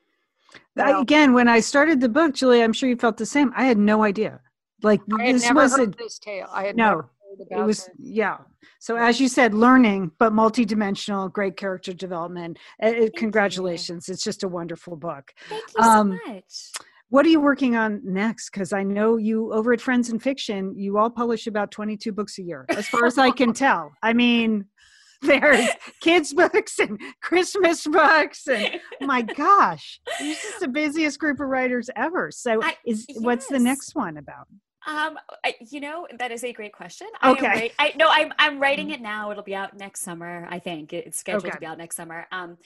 Well, Again, when I started the book, Julie, I'm sure you felt the same. I had no idea. Like this was a, this tale. I had no, it was it. yeah. So as you said learning but multidimensional great character development. Uh, congratulations you. it's just a wonderful book. Thank you um, so much. what are you working on next? Because i know you over at friends and fiction you all publish about 22 books a year as far as i can <laughs> tell. I mean <laughs> there's kids <laughs> books and christmas books and my gosh you're just the busiest group of writers ever. So I, is yes. what's the next one about um, I, you know, that is a great question. Okay. I, I no, I'm I'm writing mm-hmm. it now. It'll be out next summer. I think it's scheduled okay. to be out next summer. Um,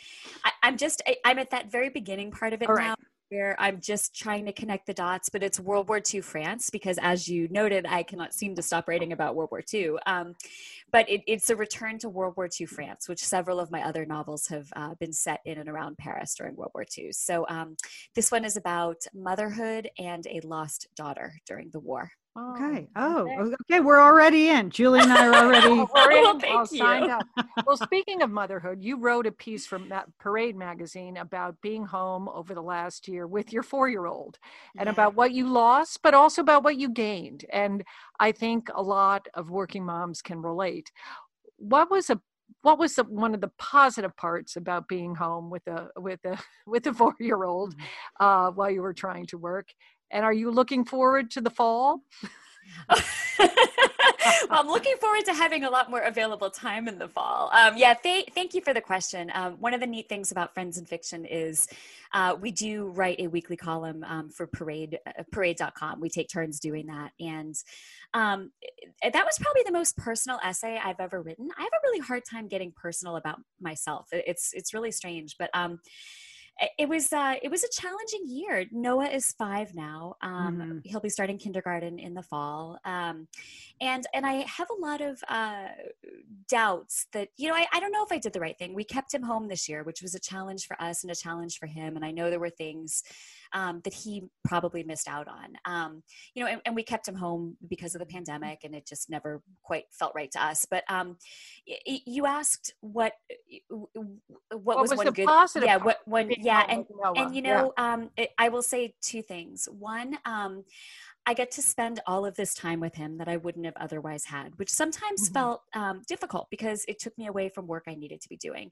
I, am just I, am at that very beginning part of it All now. Right where I'm just trying to connect the dots, but it's World War II France because, as you noted, I cannot seem to stop writing about World War II. Um, but it, it's a return to World War II France, which several of my other novels have uh, been set in and around Paris during World War II. So um, this one is about motherhood and a lost daughter during the war. Okay. Oh, oh, okay. We're already in. Julie and I are already <laughs> We're in. Well, all signed up. Well, speaking of motherhood, you wrote a piece for Parade magazine about being home over the last year with your four-year-old, and yeah. about what you lost, but also about what you gained. And I think a lot of working moms can relate. What was a what was the, one of the positive parts about being home with a with a <laughs> with a four year old mm-hmm. uh, while you were trying to work and are you looking forward to the fall? <laughs> well, I'm looking forward to having a lot more available time in the fall. Um, yeah, th- thank you for the question. Um, one of the neat things about Friends and Fiction is uh, we do write a weekly column um, for Parade uh, Parade.com. We take turns doing that, and um, that was probably the most personal essay I've ever written. I have a really hard time getting personal about myself. It's it's really strange, but um, it was uh, it was a challenging year. Noah is five now. Um, mm-hmm. He'll be starting kindergarten in the fall, um, and and I have a lot of uh, doubts that you know I, I don't know if I did the right thing. We kept him home this year, which was a challenge for us and a challenge for him. And I know there were things um, that he probably missed out on. Um, you know, and, and, we kept him home because of the pandemic, and it just never quite felt right to us. But um, y- you asked what what, what was, was one good yeah what one Yeah, and and you know, yeah. um, it, I will say two things. One, um, I get to spend all of this time with him that I wouldn't have otherwise had, which sometimes mm-hmm. felt um, difficult because it took me away from work I needed to be doing.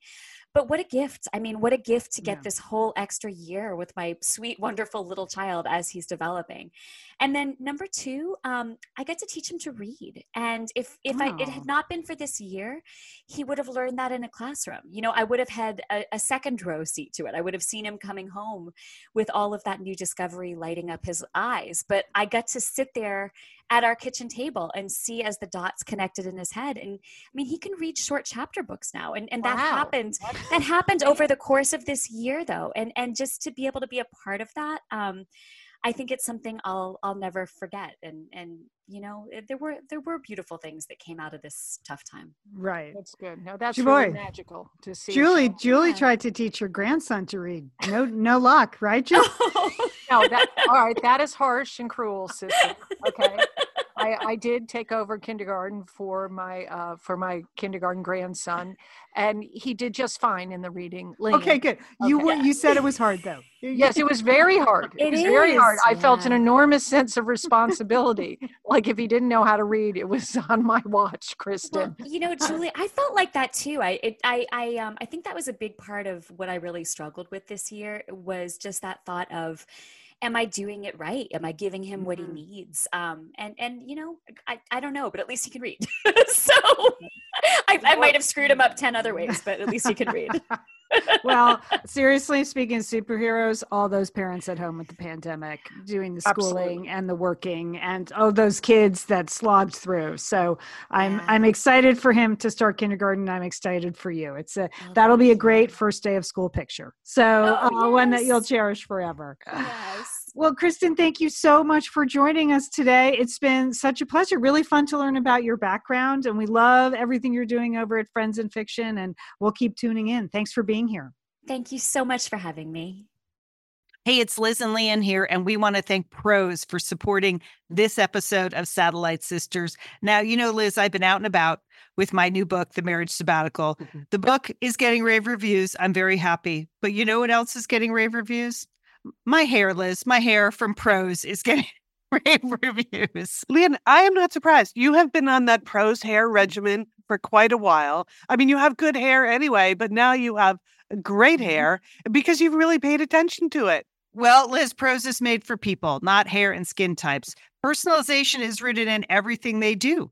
But what a gift! I mean, what a gift to get yeah. this whole extra year with my sweet, wonderful little child as he's developing. And then number two, um, I get to teach him to read. And if if. I, it had not been for this year, he would have learned that in a classroom. You know, I would have had a, a second row seat to it. I would have seen him coming home with all of that new discovery lighting up his eyes. But I got to sit there at our kitchen table and see as the dots connected in his head. And i mean he can read short chapter books now and, and wow. that happened that happened over the course of this year though. And and just to be able to be a part of that um I think it's something I'll I'll never forget. And and you know there were there were beautiful things that came out of this tough time. Right. That's good. No, that's really magical to see. Julie Julie yeah. tried to teach her grandson to read. No no luck, right, Julie? <laughs> no, that all right. That is harsh and cruel, sister. Okay. <laughs> I, I did take over kindergarten for my uh, for my kindergarten grandson, and he did just fine in the reading. Okay, good. You okay. were you said it was hard though. yes, it was very hard. It, it was is. very hard. I felt an enormous sense of responsibility. <laughs> like if he didn't know how to read, it was on my watch, Kristen. Well, you know, Julie, I felt like that too. I it, I I um I think that was a big part of what I really struggled with this year was just that thought of am I doing it right? Am I giving him what he mm-hmm. needs? Um, and and you know, I, I don't know, but at least he can read. <laughs> so <laughs> I, I might have screwed him up ten other ways, but at least he can read. <laughs> well, seriously speaking, superheroes, all those parents at home with the pandemic, doing the schooling Absolutely. and the working, and oh, those kids that slogged through. So I'm yeah. I'm excited for him to start kindergarten. I'm excited for you. It's a oh, that'll be a great first day of school picture. So oh, uh, yes. one that you'll cherish forever. Yes. Well, Kristen, thank you so much for joining us today. It's been such a pleasure. Really fun to learn about your background, and we love everything you're doing over at Friends and Fiction, and we'll keep tuning in. Thanks for being here. Thank you so much for having me. Hey, it's Liz and Lian here, and we want to thank Prose for supporting this episode of Satellite Sisters. Now, you know, Liz, I've been out and about with my new book, The Marriage Sabbatical. Mm-hmm. The book is getting rave reviews. I'm very happy. But you know what else is getting rave reviews? My hair, Liz, my hair from Prose is getting <laughs> rave reviews. Lian, I am not surprised. You have been on that Prose hair regimen for quite a while. I mean, you have good hair anyway, but now you have great mm-hmm. hair because you've really paid attention to it. Well, Liz, Prose is made for people, not hair and skin types. Personalization is rooted in everything they do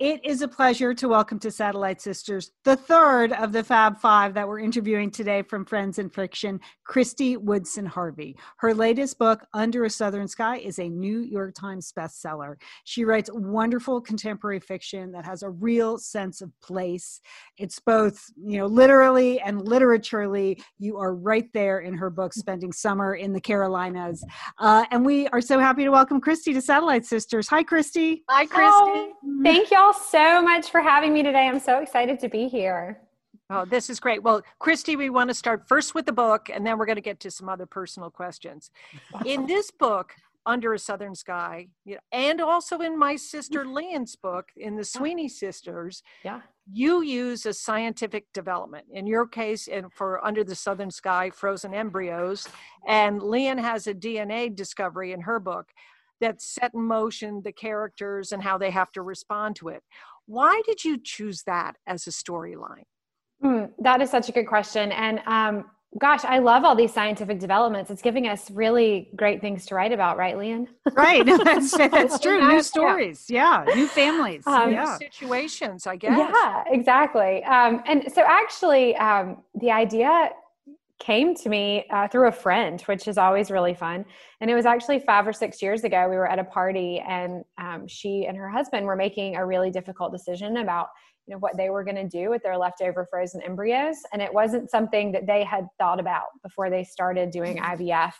It is a pleasure to welcome to Satellite Sisters the third of the Fab Five that we're interviewing today from Friends and Fiction, Christy Woodson Harvey. Her latest book, Under a Southern Sky, is a New York Times bestseller. She writes wonderful contemporary fiction that has a real sense of place. It's both, you know, literally and literaturely. You are right there in her book, spending summer in the Carolinas. Uh, and we are so happy to welcome Christy to Satellite Sisters. Hi, Christy. Hi, Kristy. Thank y'all so much for having me today. I'm so excited to be here. Oh, this is great. Well, Christy, we want to start first with the book, and then we're going to get to some other personal questions. In <laughs> this book, Under a Southern Sky, you know, and also in my sister Lian's book, in the Sweeney Sisters, yeah, you use a scientific development. In your case, and for Under the Southern Sky, frozen embryos, and Lian has a DNA discovery in her book that set in motion the characters and how they have to respond to it. Why did you choose that as a storyline? Mm, that is such a good question. And um, gosh, I love all these scientific developments. It's giving us really great things to write about, right, Lian? Right. <laughs> That's, <laughs> that's true. New stories. Yeah. yeah. New families. Um, yeah. situations, I guess. Yeah, exactly. Um, and so actually, um, the idea came to me uh, through a friend, which is always really fun. And it was actually five or six years ago. We were at a party, and um, she and her husband were making a really difficult decision about you know what they were going to do with their leftover frozen embryos and it wasn't something that they had thought about before they started doing mm-hmm. ivf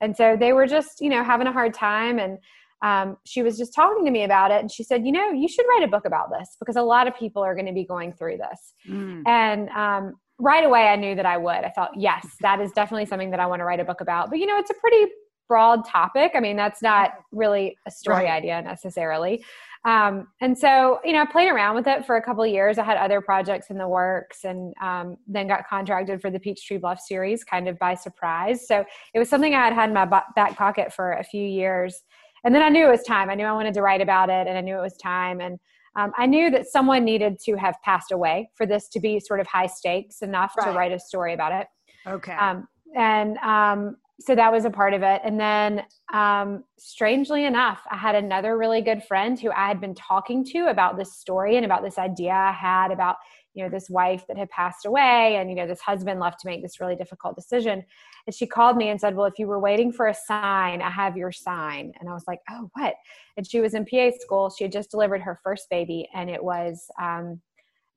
and so they were just you know having a hard time and um, she was just talking to me about it and she said you know you should write a book about this because a lot of people are going to be going through this mm. and um, right away i knew that i would i thought yes that is definitely something that i want to write a book about but you know it's a pretty broad topic i mean that's not really a story right. idea necessarily um, and so, you know, I played around with it for a couple of years. I had other projects in the works and um, then got contracted for the Peachtree Bluff series kind of by surprise. So it was something I had had in my back pocket for a few years. And then I knew it was time. I knew I wanted to write about it and I knew it was time. And um, I knew that someone needed to have passed away for this to be sort of high stakes enough right. to write a story about it. Okay. Um, and um, so that was a part of it. And then, um, strangely enough, I had another really good friend who I had been talking to about this story and about this idea I had about, you know, this wife that had passed away and, you know, this husband left to make this really difficult decision. And she called me and said, Well, if you were waiting for a sign, I have your sign. And I was like, Oh, what? And she was in PA school. She had just delivered her first baby, and it was, um,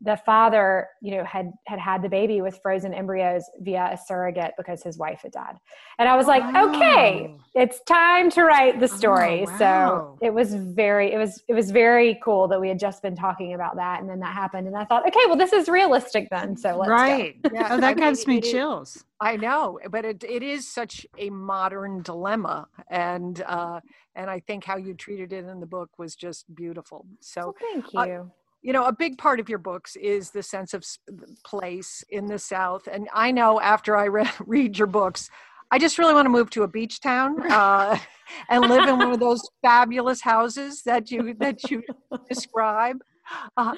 the father you know had had had the baby with frozen embryos via a surrogate because his wife had died. And i was like wow. okay it's time to write the story. Oh, wow. so it was very it was it was very cool that we had just been talking about that. And then that happened and i thought okay well this is realistic then. So let's right. <laughs> Yeah. Oh, that gives me chills. I know but it, it is such a modern dilemma. And uh and i think how you treated it in the book was just beautiful. So well, thank you. uh, you know a big part of your books is the sense of place in the south and i know after i re- <laughs> read your books i just really want to move to a beach town uh, <laughs> and live in one of those fabulous houses that you that you describe. Uh,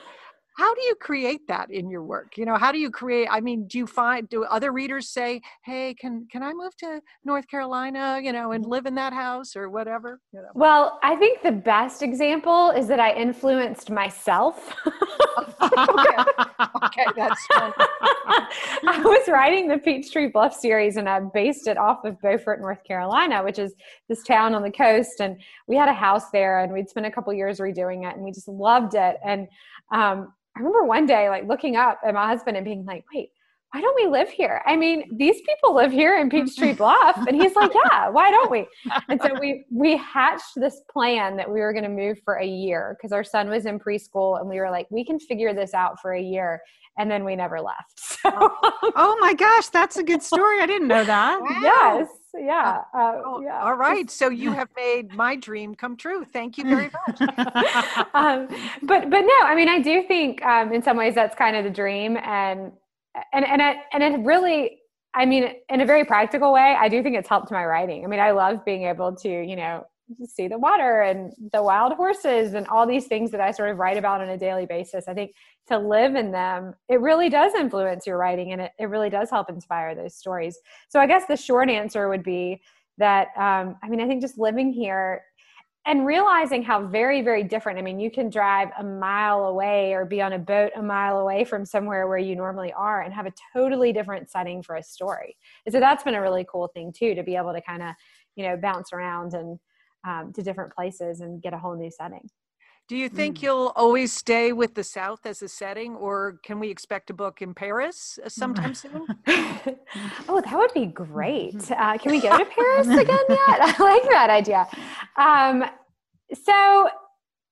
how do you create that in your work you know how do you create i mean do you find do other readers say hey can can i move to north carolina you know and live in that house or whatever you know? well i think the best example is that i influenced myself <laughs> okay. okay that's fun. <laughs> i was writing the peachtree bluff series and i based it off of beaufort north carolina which is this town on the coast and we had a house there and we'd spent a couple years redoing it and we just loved it and um, I remember one day like looking up at my husband and being like, wait, why don't we live here? I mean, these people live here in Peachtree mm-hmm. Bluff. And he's like, yeah, why don't we? And so we <laughs> we hatched this plan that we were going to move for a year because our son was in preschool and we were like, we can figure this out for a year. And then we never left. <laughs> So, oh my gosh, that's a good story. I didn't know that. Wow. Yes yeah, uh, oh, yeah. All right. So you have made my dream come true. Thank you very much. <laughs> <laughs> um, but but no, I mean, I do think um, in some ways that's kind of the dream, and and and I, and it really, I mean, in a very practical way, I do think it's helped my writing. I mean, I love being able to, you know, see the water and the wild horses and all these things that I sort of write about on a daily basis. I think to live in them, it really does influence your writing and it, it really does help inspire those stories. So I guess the short answer would be that, um, I mean, I think just living here and realizing how very, very different. I mean, you can drive a mile away or be on a boat a mile away from somewhere where you normally are and have a totally different setting for a story. And so that's been a really cool thing too, to be able to kind of, you know, bounce around and um, to different places and get a whole new setting. Do you think mm. you'll always stay with the South as a setting, or can we expect a book in Paris uh, sometime <laughs> soon? <laughs> oh, that would be great. Uh, can we go to Paris <laughs> again yet? I like that idea. Um, so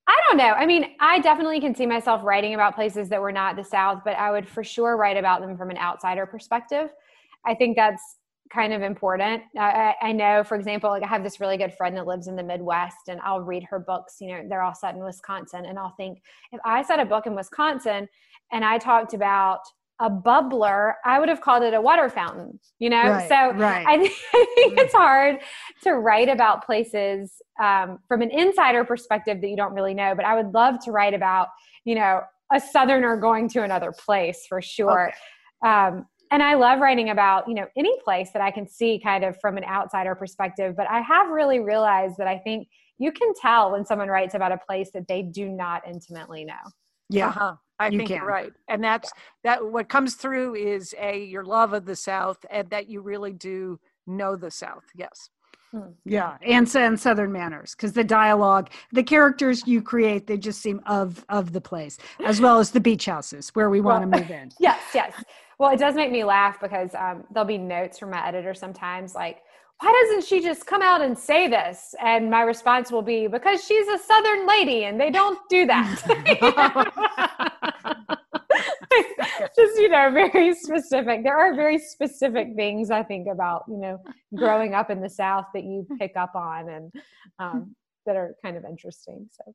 I I don't know. I mean, I definitely can see myself writing about places that were not the South, but I would for sure write about them from an outsider perspective. I think that's kind of important. I, I, know, for example, like I have this really good friend that lives in the Midwest, and I'll read her books. You know, they're all set in Wisconsin, and I'll think if I set a book in Wisconsin and I talked about a bubbler, I would have called it a water fountain, you know? Right, so right. I, <laughs> th- I, think it's hard to write about places um, from an insider perspective that you don't really know, but I would love to write about, you know, a Southerner going to another place for sure. Okay. Um, and I love writing about, you know, any place that I can see kind of from an outsider perspective. But I have really realized that I think you can tell when someone writes about a place that they do not intimately know. Yeah. Uh-huh. I you think can. you're right. And that's that what comes through is a your love of the South and that you really do know the South. Yes. Hmm. Yeah, and, and Southern manners, because the dialogue, the characters you create, they just seem of of the place, as <gasps> well as the beach houses where we want well, to move in. <laughs> yes, yes. Well, it does make me laugh because um, there'll be notes from my editor sometimes, like, "Why doesn't she just come out and say this?" And my response will be, "Because she's a Southern lady, and they don't do that." <laughs> <laughs> just you know very specific there are very specific things i think about you know growing up in the south that you pick up on and um, that are kind of interesting so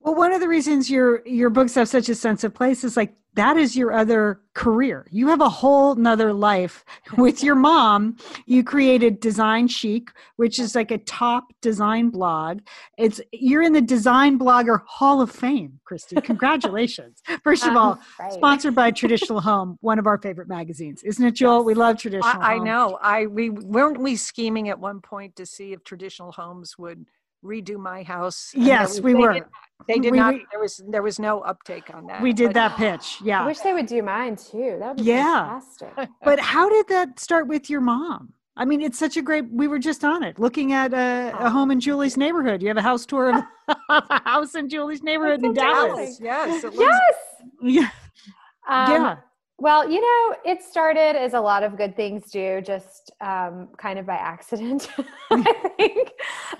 well, one of the reasons your your books have such a sense of place is like that is your other career. You have a whole nother life <laughs> with your mom. You created Design Chic, which is like a top design blog. It's you're in the Design Blogger Hall of Fame, Christy. <laughs> Congratulations! First of all, right. sponsored by Traditional Home, one of our favorite magazines, isn't it, Joel? Yes. We love Traditional. I, I know. I we weren't we scheming at one point to see if Traditional Homes would redo my house. Yes, we, we were. Did, they did we, not. There was there was no uptake on that. We did but, that pitch. Yeah. I wish they would do mine too. That would be yeah. fantastic. <laughs> but how did that start with your mom? I mean, it's such a great. We were just on it, looking at a, a home in Julie's neighborhood. You have a house tour of <laughs> a house in Julie's neighborhood in Dallas. Yes. yes. Yeah. Um, yeah. Well, you know, it started as a lot of good things do, just um, kind of by accident, <laughs> I think.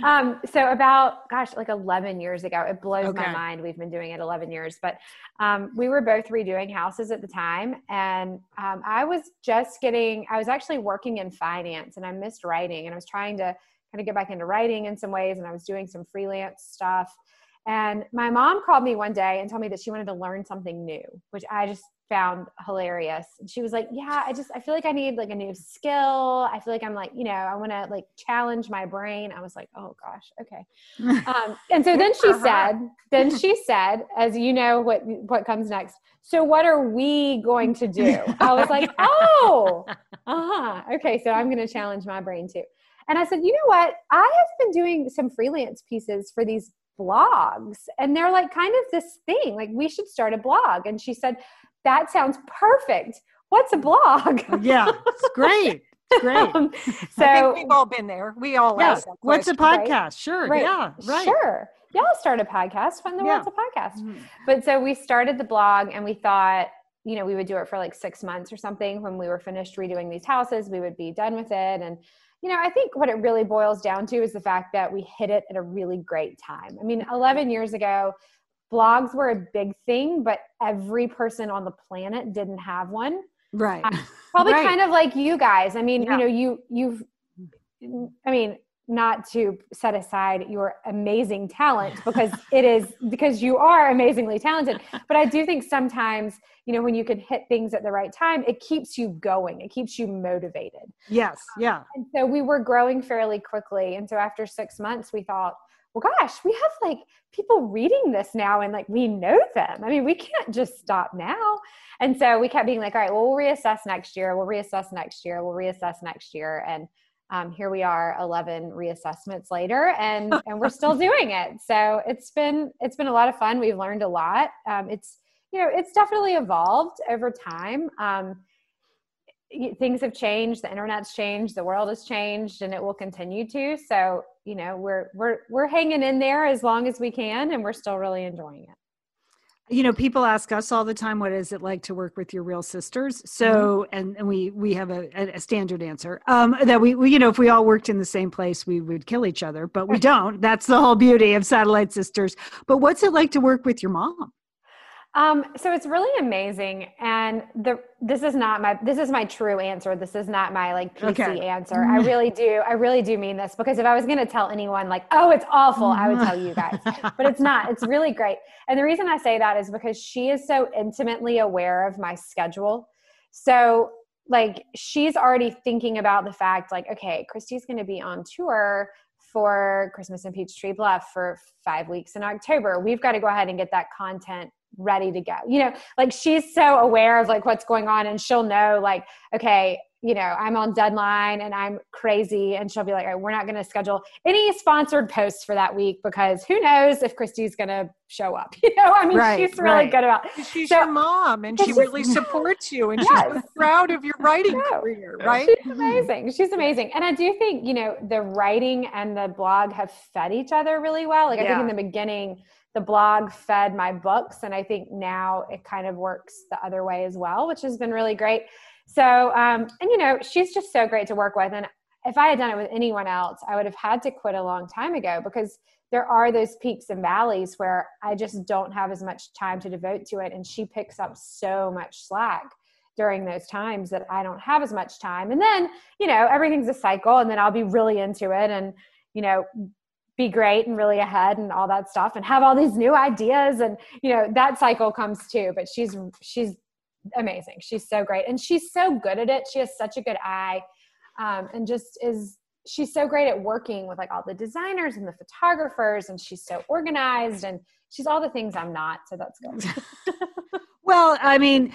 Um, so, about, gosh, like 11 years ago, it blows okay. my mind. We've been doing it 11 years, but um, we were both redoing houses at the time. And um, I was just getting, I was actually working in finance and I missed writing and I was trying to kind of get back into writing in some ways. And I was doing some freelance stuff. And my mom called me one day and told me that she wanted to learn something new, which I just found hilarious. And she was like, "Yeah, I just I feel like I need like a new skill. I feel like I'm like, you know, I want to like challenge my brain." I was like, "Oh gosh, okay." <laughs> Um, and so then she said, then she said, as you know what what comes next. So what are we going to do? I was like, <laughs> "Oh, <laughs> uh-huh. Okay, so I'm going to challenge my brain too." And I said, "You know what? I have been doing some freelance pieces for these blogs and they're like kind of this thing like we should start a blog and she said that sounds perfect. What's a blog? yeah, it's <laughs> great. It's great. um, so we've all been there. We all yeah. What's a podcast? Right? Sure. Right. Yeah. Right. Sure. Y'all start a podcast. When the yeah. world's a podcast. Mm-hmm. But so we started the blog and we thought, you know, we would do it for like six months or something. When we were finished redoing these houses, we would be done with it. And, you know, I think what it really boils down to is the fact that we hit it at a really great time. I mean, 11 years ago, blogs were a big thing, but every person on the planet didn't have one. Right. Uh, probably right. kind of like you guys. I mean, yeah. you know, you you've I mean, not to set aside your amazing talent <laughs> because it is because you are amazingly talented but i do think sometimes you know when you can hit things at the right time it keeps you going it keeps you motivated yes yeah and so we were growing fairly quickly and so after six months we thought well gosh we have like people reading this now and like we know them. I mean we can't just stop now. And so we kept being like all right well we'll reassess next year. We'll reassess next year. We'll reassess next year. And um, here we are 11 reassessments later and <laughs> and we're still doing it. So it's been it's been a lot of fun. We've learned a lot. Um, it's you know it's definitely evolved over time. Um, things have changed the internet's changed the world has changed and it will continue to. So you know we're we're we're hanging in there as long as we can and we're still really enjoying it. You know people ask us all the time what is it like to work with your real sisters? So mm-hmm. and, and we we have a, a standard answer um that we, we, you know if we all worked in the same place we would kill each other but we don't. That's the whole beauty of satellite sisters. But what's it like to work with your mom um, so it's really amazing, and the this is not my this is my true answer. This is not my like PC okay. answer. I really do I really do mean this because if I was going to tell anyone like, oh, it's awful, I would tell you guys, <laughs> but it's not. It's really great, and the reason I say that is because she is so intimately aware of my schedule. So like she's already thinking about the fact like, okay, Christy's going to be on tour for Christmas in Peachtree Bluff for five weeks in October. We've got to go ahead and get that content ready to go. You know, like she's so aware of like what's going on and she'll know like, okay, you know, I'm on deadline and I'm crazy. And she'll be like, right, we're not going to schedule any sponsored posts for that week because who knows if Christy's going to show up. <laughs> You know, I mean, right, she's really right. good about She's so, your mom and she really supports you and yes. she's proud of your <laughs> writing career, right? She's amazing. She's amazing. And I do think, you know, the writing and the blog have fed each other really well. Like, I yeah. think in the beginning, the blog fed my books and i think now it kind of works the other way as well which has been really great. So um, and you know she's just so great to work with and if i had done it with anyone else i would have had to quit a long time ago because there are those peaks and valleys where i just don't have as much time to devote to it and she picks up so much slack during those times that i don't have as much time. And then you know everything's a cycle and then i'll be really into it and you know be great and really ahead and all that stuff and have all these new ideas and you know that cycle comes too but she's she's amazing. She's so great and she's so good at it. She has such a good eye um, and just is she's so great at working with like all the designers and the photographers and she's so organized and she's all the things i'm not so that's good. Well i mean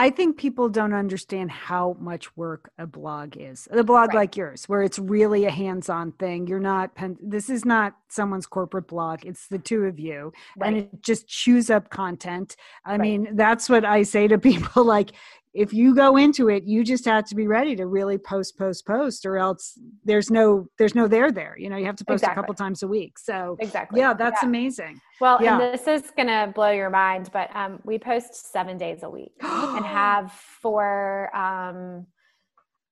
I think people don't understand how much work a blog is. A blog right. like yours, where it's really a hands-on thing. You're not. This is not someone's corporate blog. It's the two of you, right. and it just chews up content. I right. mean, that's what I say to <laughs> people. Like, if you go into it you just have to be ready to really post post post or else there's no there's no there there you know you have to post exactly. a couple times a week so exactly yeah that's yeah. amazing well yeah. and this is gonna blow your mind but um, we post seven days a week <gasps> and have for um,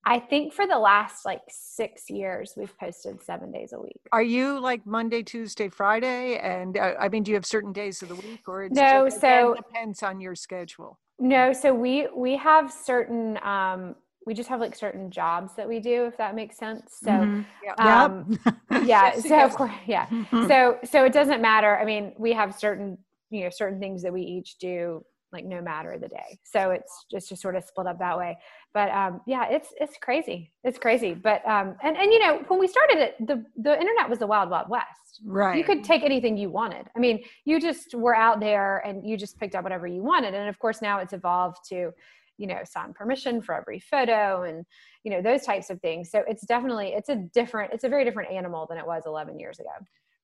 I think for the last like six years, we've posted seven days a week. Are you like Monday, Tuesday, Friday? And uh, I mean, do you have certain days of the week or no? Just, so depends on your schedule. No, so we we have certain um we just have like certain jobs that we do if that makes sense. So mm-hmm. um yep. yeah, <laughs> so of course yeah. Mm-hmm. So so it doesn't matter. I mean, we have certain you know certain things that we each do like no matter the day. So it's just just sort of split up that way. But um, yeah, it's it's crazy. It's crazy. But um, and and you know when we started it, the the internet was the wild wild west. Right. You could take anything you wanted. I mean, you just were out there and you just picked up whatever you wanted. And of course now it's evolved to you know sign permission for every photo and you know those types of things so it's definitely it's a different it's a very different animal than it was 11 years ago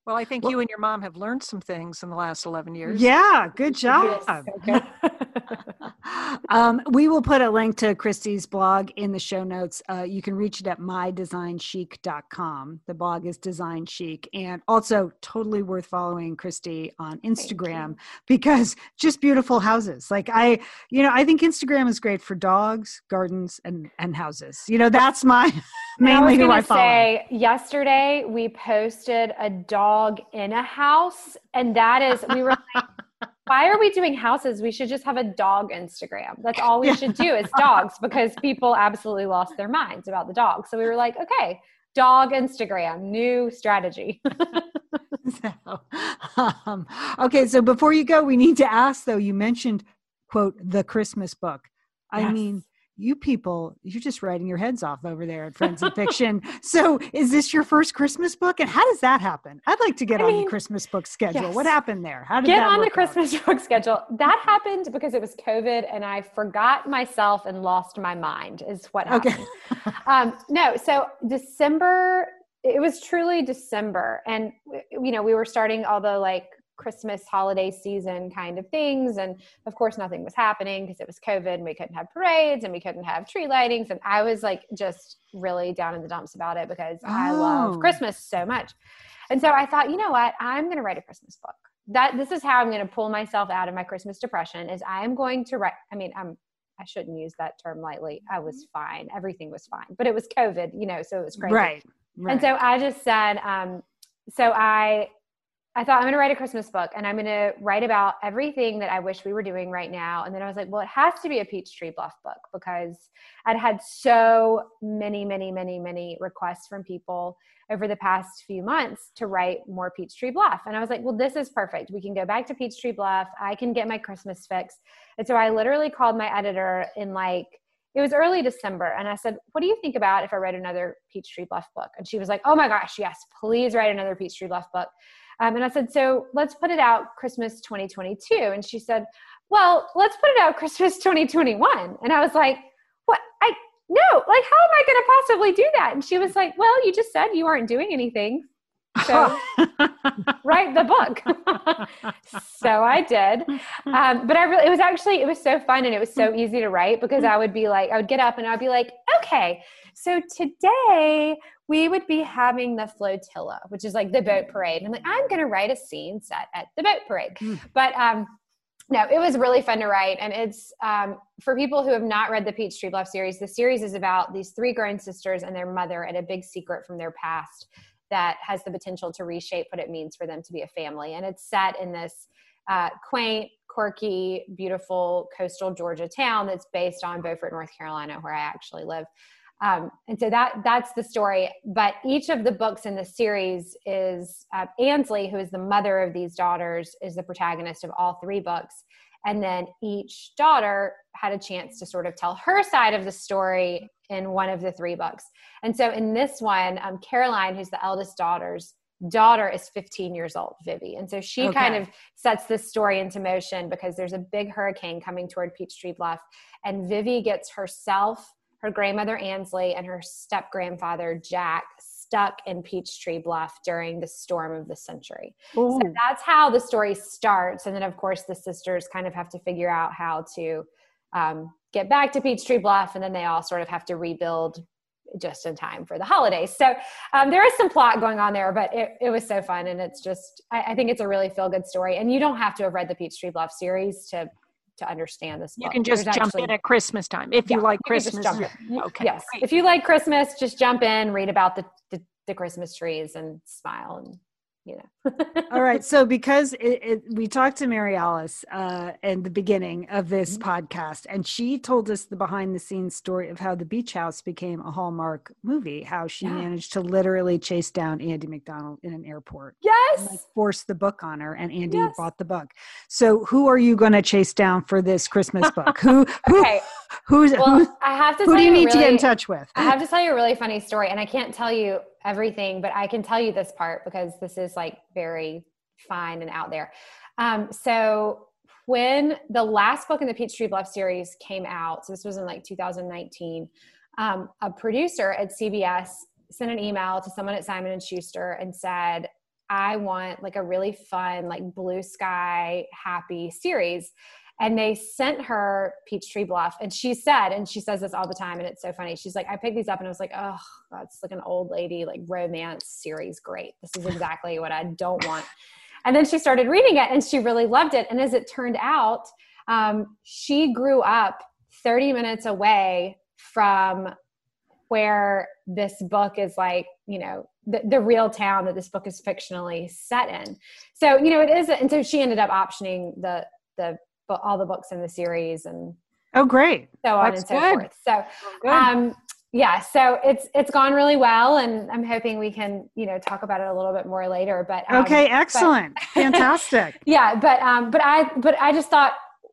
well, I think well, you and your mom have learned some things in the last 11 years. Yeah, good job. <laughs> um, we will put a link to Kristy's blog in the show notes. Uh, you can reach it at mydesignchic.com. The blog is Design Chic. And also, totally worth following Kristy on Instagram <laughs> because just beautiful houses. Like, I, you know, I think Instagram is great for dogs, gardens, and, and houses. You know, that's my <laughs> mainly I who I follow. Say, yesterday, we posted a dog in a house, and that is, we were like, why are we doing houses? We should just have a dog Instagram. That's all we should do is dogs because people absolutely lost their minds about the dog. So we were like, okay, dog Instagram, new strategy. <laughs> so, um, okay, so before you go, we need to ask though, you mentioned, quote, the Christmas book. I mean, you people, you're just writing your heads off over there at Friends and Fiction. so, is this your first Christmas book? And how does that happen? I'd like to get I on mean, the Christmas book schedule. Yes. What happened there? How did get on the Christmas out? <laughs> book schedule? That happened because it was COVID, and I forgot myself and lost my mind. Is what happened. Okay. um, no, so December. It was truly December, and you know we were starting all the like Christmas holiday season kind of things. And of course, nothing was happening because it was COVID and we couldn't have parades and we couldn't have tree lightings. And I was like just really down in the dumps about it because oh. I love oh. Christmas so much. And so I thought, you know what? I'm going to write a Christmas book. that this is how I'm going to pull myself out of my Christmas depression is I am going to write. I mean, I'm I shouldn't use that term lightly. I was fine. Everything was fine, but it was COVID, you know, so it was crazy. Right. right. And so I just said, um, so I I thought I'm going to write a Christmas book and I'm going to write about everything that I wish we were doing right now. And then I was like, well, it has to be a Peachtree Bluff book because I'd had so many, many, many, many requests from people over the past few months to write more Peachtree Bluff. And I was like, well, this is perfect. We can go back to Peachtree Bluff. I can get my Christmas fix. And so I literally called my editor in like, it was early December. And I said, What do you think about if I write another Peachtree Bluff book? And she was like, Oh my gosh, yes, please write another Peachtree Bluff book. Um, and I said, so let's put it out Christmas 2022. And she said, well, let's put it out <laughs> Christmas 2021. And I was like, what? I, no, like, how am I going to possibly do that? And she was like, well, you just said you aren't doing anything. So <laughs> write the book. so I did. Um, but I really, it was actually, it was so fun and it was so easy to write because I would be like, I would get up and I'd be like, okay, so today we would be having the flotilla, which is like the boat parade. And I'm like, I'm going to write a scene set at the boat parade. Mm. But um, no, it was really fun to write. And it's um, for people who have not read the Peachtree Bluff series, the series is about these three grown sisters and their mother and a big secret from their past that has the potential to reshape what it means for them to be a family. And it's set in this uh, quaint, quirky, beautiful coastal Georgia town that's based on Beaufort, North Carolina, where I actually live. Um, and so that that's the story. But each of the books in the series is uh, Ansley, who is the mother of these daughters, is the protagonist of all three books. And then each daughter had a chance to sort of tell her side of the story in one of the three books. And so in this one, um, Caroline, who's the eldest daughter's daughter, is 15 years old, Vivi. And so she okay. kind of sets this story into motion because there's a big hurricane coming toward Peachtree Bluff. And Vivi gets herself her grandmother Ansley and her step grandfather Jack stuck in Peachtree Bluff during the storm of the century. Ooh. So that's how the story starts. And then, of course, the sisters kind of have to figure out how to um, get back to Peachtree Bluff, and then they all sort of have to rebuild just in time for the holidays. So um, there is some plot going on there, but it, it was so fun. And it's just, I, I think it's a really feel good story. And you don't have to have read the Peachtree Bluff series to to understand this. Book. You can just There's jump actually, in at Christmas time if yeah, you like Christmas. You okay. Yes, great. if you like Christmas, just jump in, read about the, the, the Christmas trees, and smile and you know. All right. <laughs> So because it, it, we talked to Mary Alice uh, in the beginning of this mm-hmm. podcast, and she told us the behind the scenes story of how the Beach House became a Hallmark movie, how she yeah. managed to literally chase down Andie MacDowell in an airport. Yes. And, like, force the book on her, and Andie yes. bought the book. So who are you going to chase down for this Christmas book? who? who okay. Who's, well, who, I have to who do you need really, to get in touch with? I have to tell you a really funny story, and I can't tell you everything, but I can tell you this part because this is like very fine and out there. Um, so when the last book in the Peachtree Bluff series came out, so this was in like 2019, um, a producer at CBS sent an email to someone at Simon and Schuster and said, I want like a really fun, like blue sky, happy series and they sent her Peachtree Bluff. And she said, and she says this all the time, and it's so funny. She's like, I picked these up and I was like, oh, that's like an old lady, like romance series. Great. This is exactly what I don't want. And then she started reading it and she really loved it. And as it turned out, um, she grew up 30 minutes away from where this book is like, you know, the, the real town that this book is fictionally set in. So, you know, it is, and so she ended up optioning the the but all the books in the series and oh great. so on That's and so good. forth. So oh, um yeah so it's it's gone really well and i'm hoping we can you know talk about it a little bit more later but um, okay excellent. But, <laughs> fantastic. <laughs> Yeah but um but i but i just thought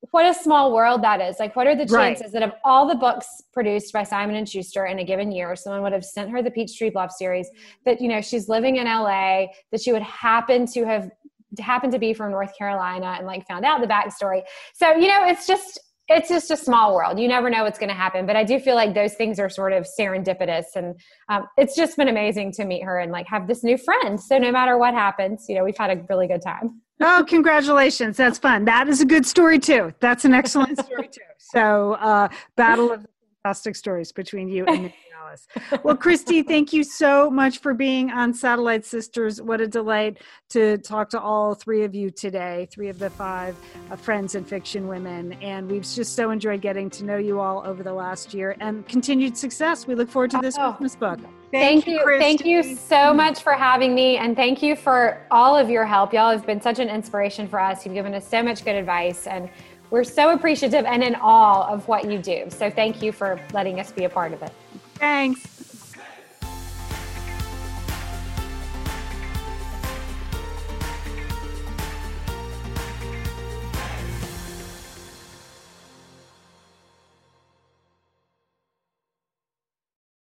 what a small world that is. Like what are the chances right. that of all the books produced by simon and schuster in a given year someone would have sent her the peachtree bluff series that you know she's living in la that she would happen to have happened to be from North Carolina and like found out the backstory. So, you know, it's just it's just a small world. You never know what's going to happen, but I do feel like those things are sort of serendipitous, and um, it's just been amazing to meet her and like have this new friend. So no matter what happens, you know, we've had a really good time. Oh, congratulations! That's fun. That is a good story too. That's an excellent story too. So, uh, Battle of fantastic stories between you and <laughs> Alice. Well, Kristy, thank you so much for being on Satellite Sisters. What a delight to talk to all three of you today, three of the five uh, friends and fiction women. And we've just so enjoyed getting to know you all over the last year and continued success. We look forward to this oh. Christmas book. Thank, thank you. Kristy. Thank you so much for having me. And thank you for all of your help. Y'all have been such an inspiration for us. You've given us so much good advice. And we're so appreciative and in awe of what you do. So thank you for letting us be a part of it. Thanks.